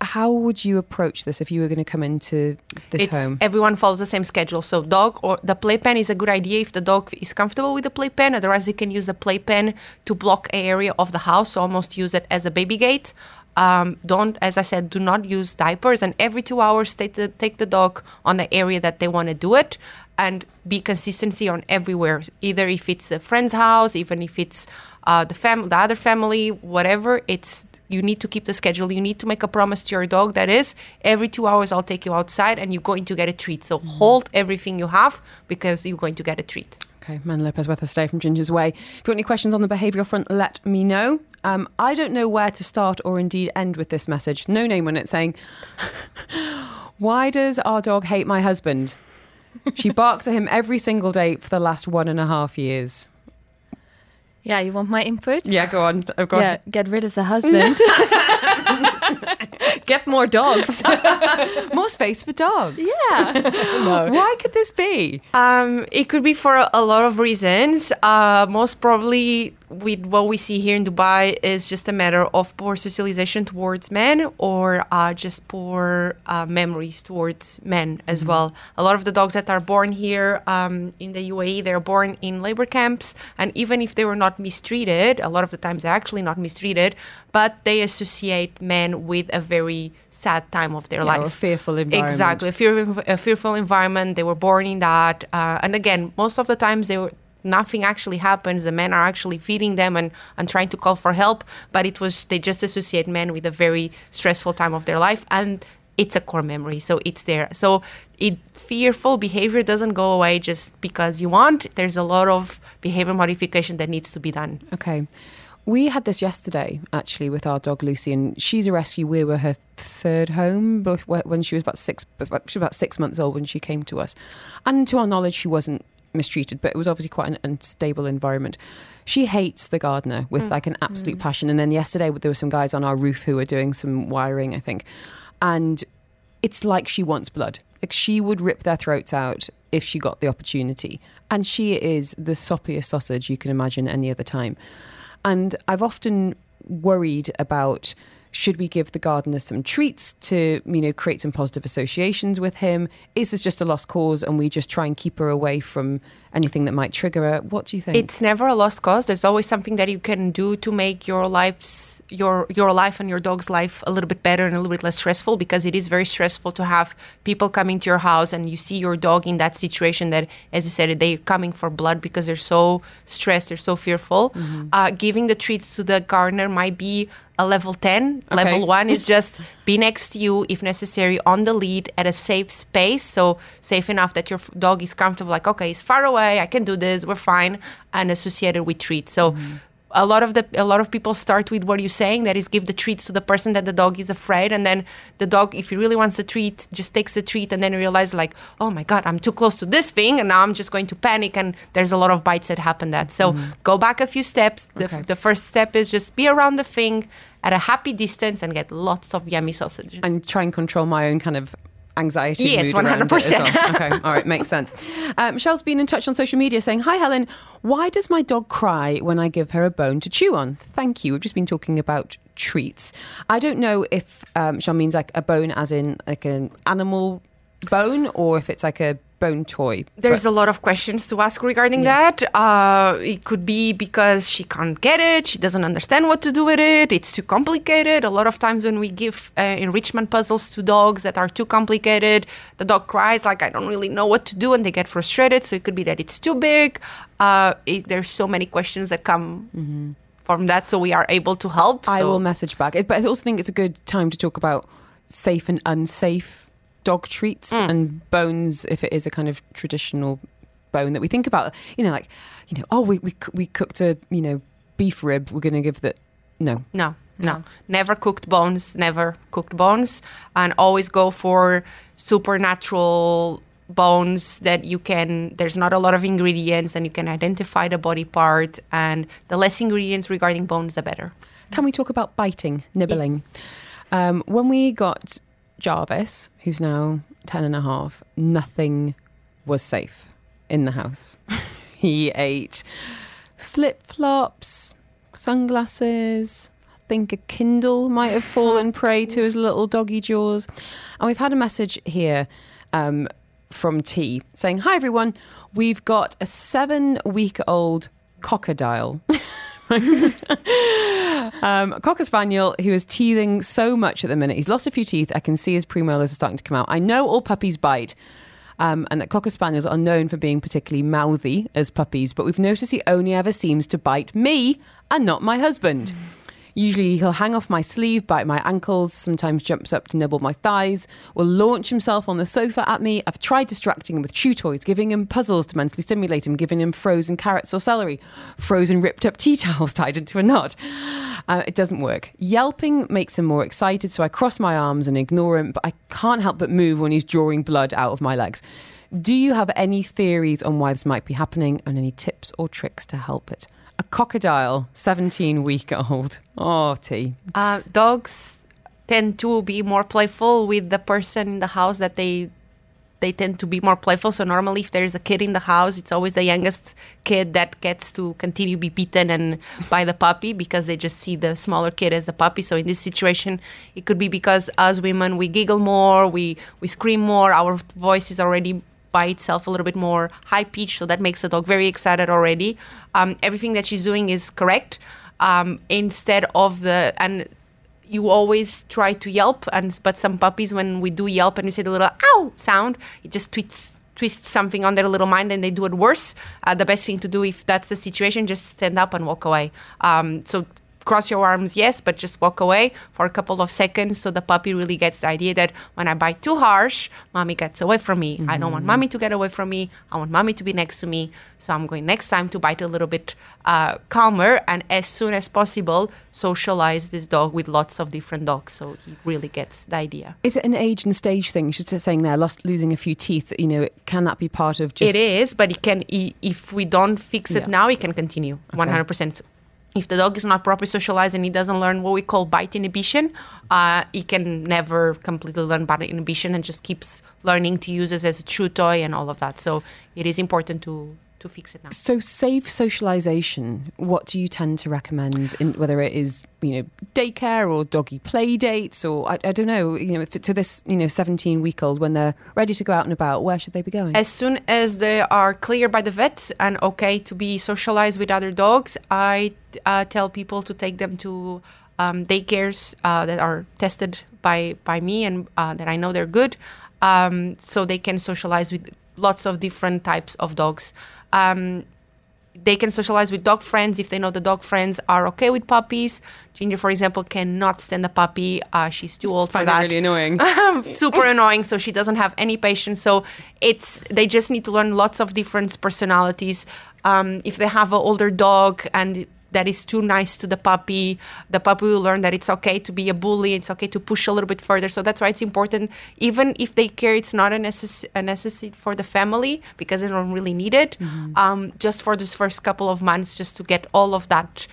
how would you approach this if you were going to come into this it's, home? Everyone follows the same schedule. So dog or the playpen is a good idea if the dog is comfortable with the playpen. Otherwise, you can use the playpen to block an area of the house. So almost use it as a baby gate. Um, don't, as I said, do not use diapers. And every two hours, take the, take the dog on the area that they want to do it, and be consistency on everywhere. Either if it's a friend's house, even if it's uh, the fam, the other family, whatever. It's you need to keep the schedule. You need to make a promise to your dog that is every two hours I'll take you outside and you're going to get a treat. So hold everything you have because you're going to get a treat. Okay, Mena Lopez with us today from Ginger's Way. If you've got any questions on the behavioural front, let me know. Um, I don't know where to start or indeed end with this message. No name on it saying, Why does our dog hate my husband? She barks at him every single day for the last one and a half years. Yeah, you want my input? Yeah, go on. Oh, go yeah, on. get rid of the husband. get more dogs. more space for dogs. Yeah. no. Why could this be? Um, it could be for a, a lot of reasons. Uh, most probably, with what we see here in Dubai, is just a matter of poor socialization towards men or uh, just poor uh, memories towards men as mm-hmm. well. A lot of the dogs that are born here um, in the UAE, they're born in labor camps, and even if they were not mistreated, a lot of the times they're actually not mistreated, but they associate men with a very sad time of their yeah, life. a fearful environment. Exactly, a, fear, a fearful environment. They were born in that, uh, and again, most of the times they were nothing actually happens. The men are actually feeding them and, and trying to call for help. But it was they just associate men with a very stressful time of their life and it's a core memory. So it's there. So it fearful behavior doesn't go away just because you want. There's a lot of behavior modification that needs to be done. Okay. We had this yesterday, actually, with our dog Lucy, and she's a rescue. We were her third home when she was about six. She was about six months old when she came to us, and to our knowledge, she wasn't mistreated, but it was obviously quite an unstable environment. She hates the gardener with mm. like an absolute mm. passion. And then yesterday, there were some guys on our roof who were doing some wiring, I think, and it's like she wants blood. Like she would rip their throats out if she got the opportunity. And she is the soppiest sausage you can imagine any other time. And I've often worried about should we give the gardener some treats to, you know, create some positive associations with him? Is this just a lost cause and we just try and keep her away from anything that might trigger her? What do you think? It's never a lost cause. There's always something that you can do to make your lives your your life and your dog's life a little bit better and a little bit less stressful because it is very stressful to have people coming to your house and you see your dog in that situation that as you said they're coming for blood because they're so stressed, they're so fearful. Mm-hmm. Uh, giving the treats to the gardener might be a level 10. Okay. Level 1 is just be next to you if necessary on the lead at a safe space. So, safe enough that your dog is comfortable, like, okay, he's far away, I can do this, we're fine, and associated with treats. So, mm-hmm a lot of the a lot of people start with what you're saying that is give the treats to the person that the dog is afraid and then the dog if he really wants a treat just takes the treat and then realize like oh my god i'm too close to this thing and now i'm just going to panic and there's a lot of bites that happen that so mm. go back a few steps the, okay. the first step is just be around the thing at a happy distance and get lots of yummy sausages and try and control my own kind of anxiety. Yes, one hundred percent. Okay, all right, makes sense. Uh, Michelle's been in touch on social media saying, "Hi, Helen. Why does my dog cry when I give her a bone to chew on? Thank you. We've just been talking about treats. I don't know if um, Michelle means like a bone, as in like an animal bone, or if it's like a bone toy. There's but, a lot of questions to ask regarding yeah. that. Uh, it could be because she can't get it, she doesn't understand what to do with it, it's too complicated. A lot of times when we give uh, enrichment puzzles to dogs that are too complicated, the dog cries like, I don't really know what to do, and they get frustrated. So it could be that it's too big. Uh, it, there's so many questions that come. Mm-hmm. From that, so we are able to help. I so. will message back, but I also think it's a good time to talk about safe and unsafe dog treats mm. and bones if it is a kind of traditional bone that we think about. You know, like you know, oh, we we we cooked a you know beef rib. We're going to give that. No, no, no, never cooked bones. Never cooked bones, and always go for supernatural bones that you can there's not a lot of ingredients and you can identify the body part and the less ingredients regarding bones the better can we talk about biting nibbling yeah. um, when we got Jarvis, who's now 10 and a half, nothing was safe in the house. he ate flip flops, sunglasses, I think a Kindle might have fallen prey to his little doggy jaws. And we've had a message here um, from T saying, Hi everyone, we've got a seven week old cockadile. um, cocker spaniel who is teething so much at the minute. He's lost a few teeth. I can see his premolars are starting to come out. I know all puppies bite. Um, and that cocker spaniels are known for being particularly mouthy as puppies, but we've noticed he only ever seems to bite me and not my husband. Usually he'll hang off my sleeve, bite my ankles, sometimes jumps up to nibble my thighs, will launch himself on the sofa at me. I've tried distracting him with chew toys, giving him puzzles to mentally stimulate him, giving him frozen carrots or celery, frozen ripped up tea towels tied into a knot. Uh, it doesn't work. Yelping makes him more excited, so I cross my arms and ignore him, but I can't help but move when he's drawing blood out of my legs. Do you have any theories on why this might be happening and any tips or tricks to help it? A crocodile, 17 week old. Oh, T. Uh, dogs tend to be more playful with the person in the house that they they tend to be more playful. So normally, if there's a kid in the house, it's always the youngest kid that gets to continue be beaten and by the puppy because they just see the smaller kid as the puppy. So in this situation, it could be because us women we giggle more, we we scream more, our voice is already by itself a little bit more high pitched, so that makes the dog very excited already. Um, everything that she's doing is correct. Um, instead of the and you always try to yelp and but some puppies when we do yelp and we say the little ow sound it just twists twists something on their little mind and they do it worse uh, the best thing to do if that's the situation just stand up and walk away um, so cross your arms, yes, but just walk away for a couple of seconds so the puppy really gets the idea that when I bite too harsh, mommy gets away from me. Mm-hmm. I don't want mommy to get away from me. I want mommy to be next to me. So I'm going next time to bite a little bit uh, calmer and as soon as possible socialize this dog with lots of different dogs so he really gets the idea. Is it an age and stage thing? She's just saying there, lost losing a few teeth. You know, can that be part of just? It is, but it can. If we don't fix it yeah. now, it can continue. One hundred percent if the dog is not properly socialized and he doesn't learn what we call bite inhibition, uh, he can never completely learn bite inhibition and just keeps learning to use it as a chew toy and all of that. So it is important to to fix it now. So safe socialization, what do you tend to recommend in whether it is, you know, daycare or doggy play dates or I, I don't know, you know, to this, you know, 17 week old when they're ready to go out and about, where should they be going? As soon as they are clear by the vet and okay to be socialized with other dogs, I uh, tell people to take them to um, daycares uh, that are tested by by me and uh, that I know they're good, um, so they can socialize with lots of different types of dogs. Um, they can socialize with dog friends if they know the dog friends are okay with puppies. Ginger, for example, cannot stand a puppy. Uh, she's too old for that. Really annoying. Super annoying. So she doesn't have any patience. So it's they just need to learn lots of different personalities. Um, if they have an older dog and that is too nice to the puppy. The puppy will learn that it's okay to be a bully. It's okay to push a little bit further. So that's why it's important. Even if they care, it's not a, necess- a necessity for the family because they don't really need it. Mm-hmm. Um, just for this first couple of months, just to get all of that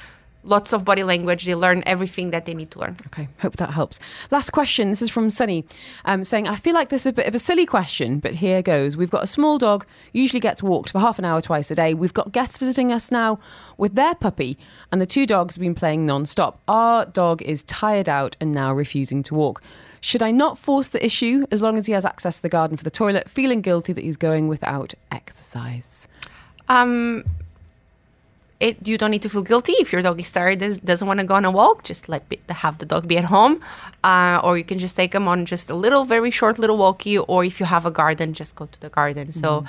lots of body language. They learn everything that they need to learn. Okay, hope that helps. Last question. This is from Sunny um, saying, I feel like this is a bit of a silly question, but here goes. We've got a small dog, usually gets walked for half an hour twice a day. We've got guests visiting us now with their puppy, and the two dogs have been playing non stop. Our dog is tired out and now refusing to walk. Should I not force the issue as long as he has access to the garden for the toilet, feeling guilty that he's going without exercise? Um, it, you don't need to feel guilty if your dog is tired doesn't want to go on a walk just let be, have the dog be at home uh, or you can just take them on just a little very short little walkie or if you have a garden just go to the garden mm-hmm. so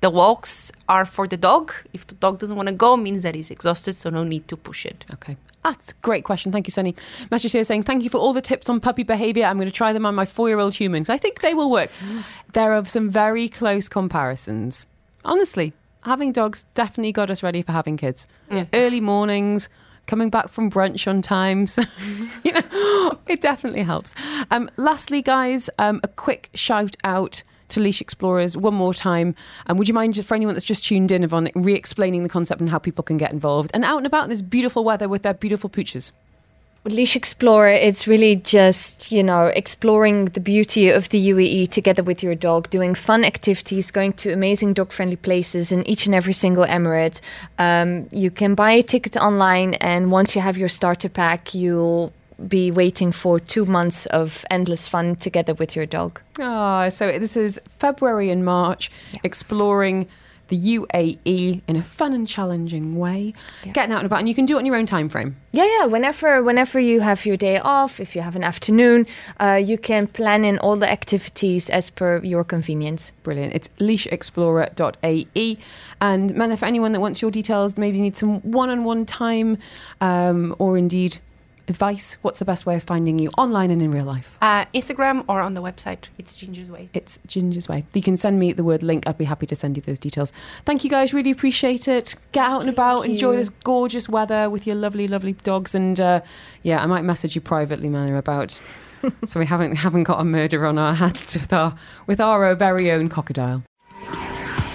the walks are for the dog if the dog doesn't want to go means that he's exhausted so no need to push it okay that's a great question. Thank you, Sunny. Message here saying, Thank you for all the tips on puppy behaviour. I'm going to try them on my four year old humans. I think they will work. There are some very close comparisons. Honestly, having dogs definitely got us ready for having kids. Yeah. Early mornings, coming back from brunch on time. So, you know, it definitely helps. Um, lastly, guys, um, a quick shout out to Leash Explorers one more time. And um, would you mind, for anyone that's just tuned in, Yvonne, re explaining the concept and how people can get involved and out and about in this beautiful weather with their beautiful pooches? Leash Explorer, it's really just, you know, exploring the beauty of the UAE together with your dog, doing fun activities, going to amazing dog friendly places in each and every single emirate. Um, you can buy a ticket online, and once you have your starter pack, you'll be waiting for two months of endless fun together with your dog. Ah, so this is February and March, exploring the UAE in a fun and challenging way, getting out and about, and you can do it on your own time frame. Yeah, yeah. Whenever, whenever you have your day off, if you have an afternoon, uh, you can plan in all the activities as per your convenience. Brilliant. It's leashexplorer.ae. And Mena, for anyone that wants your details, maybe need some one-on-one time, um, or indeed advice, what's the best way of finding you online and in real life? Uh, Instagram or on the website. It's Ginger's Way. It's Ginger's Way. You can send me the word link. I'd be happy to send you those details. Thank you guys. Really appreciate it. Get out and about. Enjoy this gorgeous weather with your lovely, lovely dogs. And uh, yeah, I might message you privately, Mena, about so we haven't haven't got a murder on our hands with our with our uh, very own crocodile.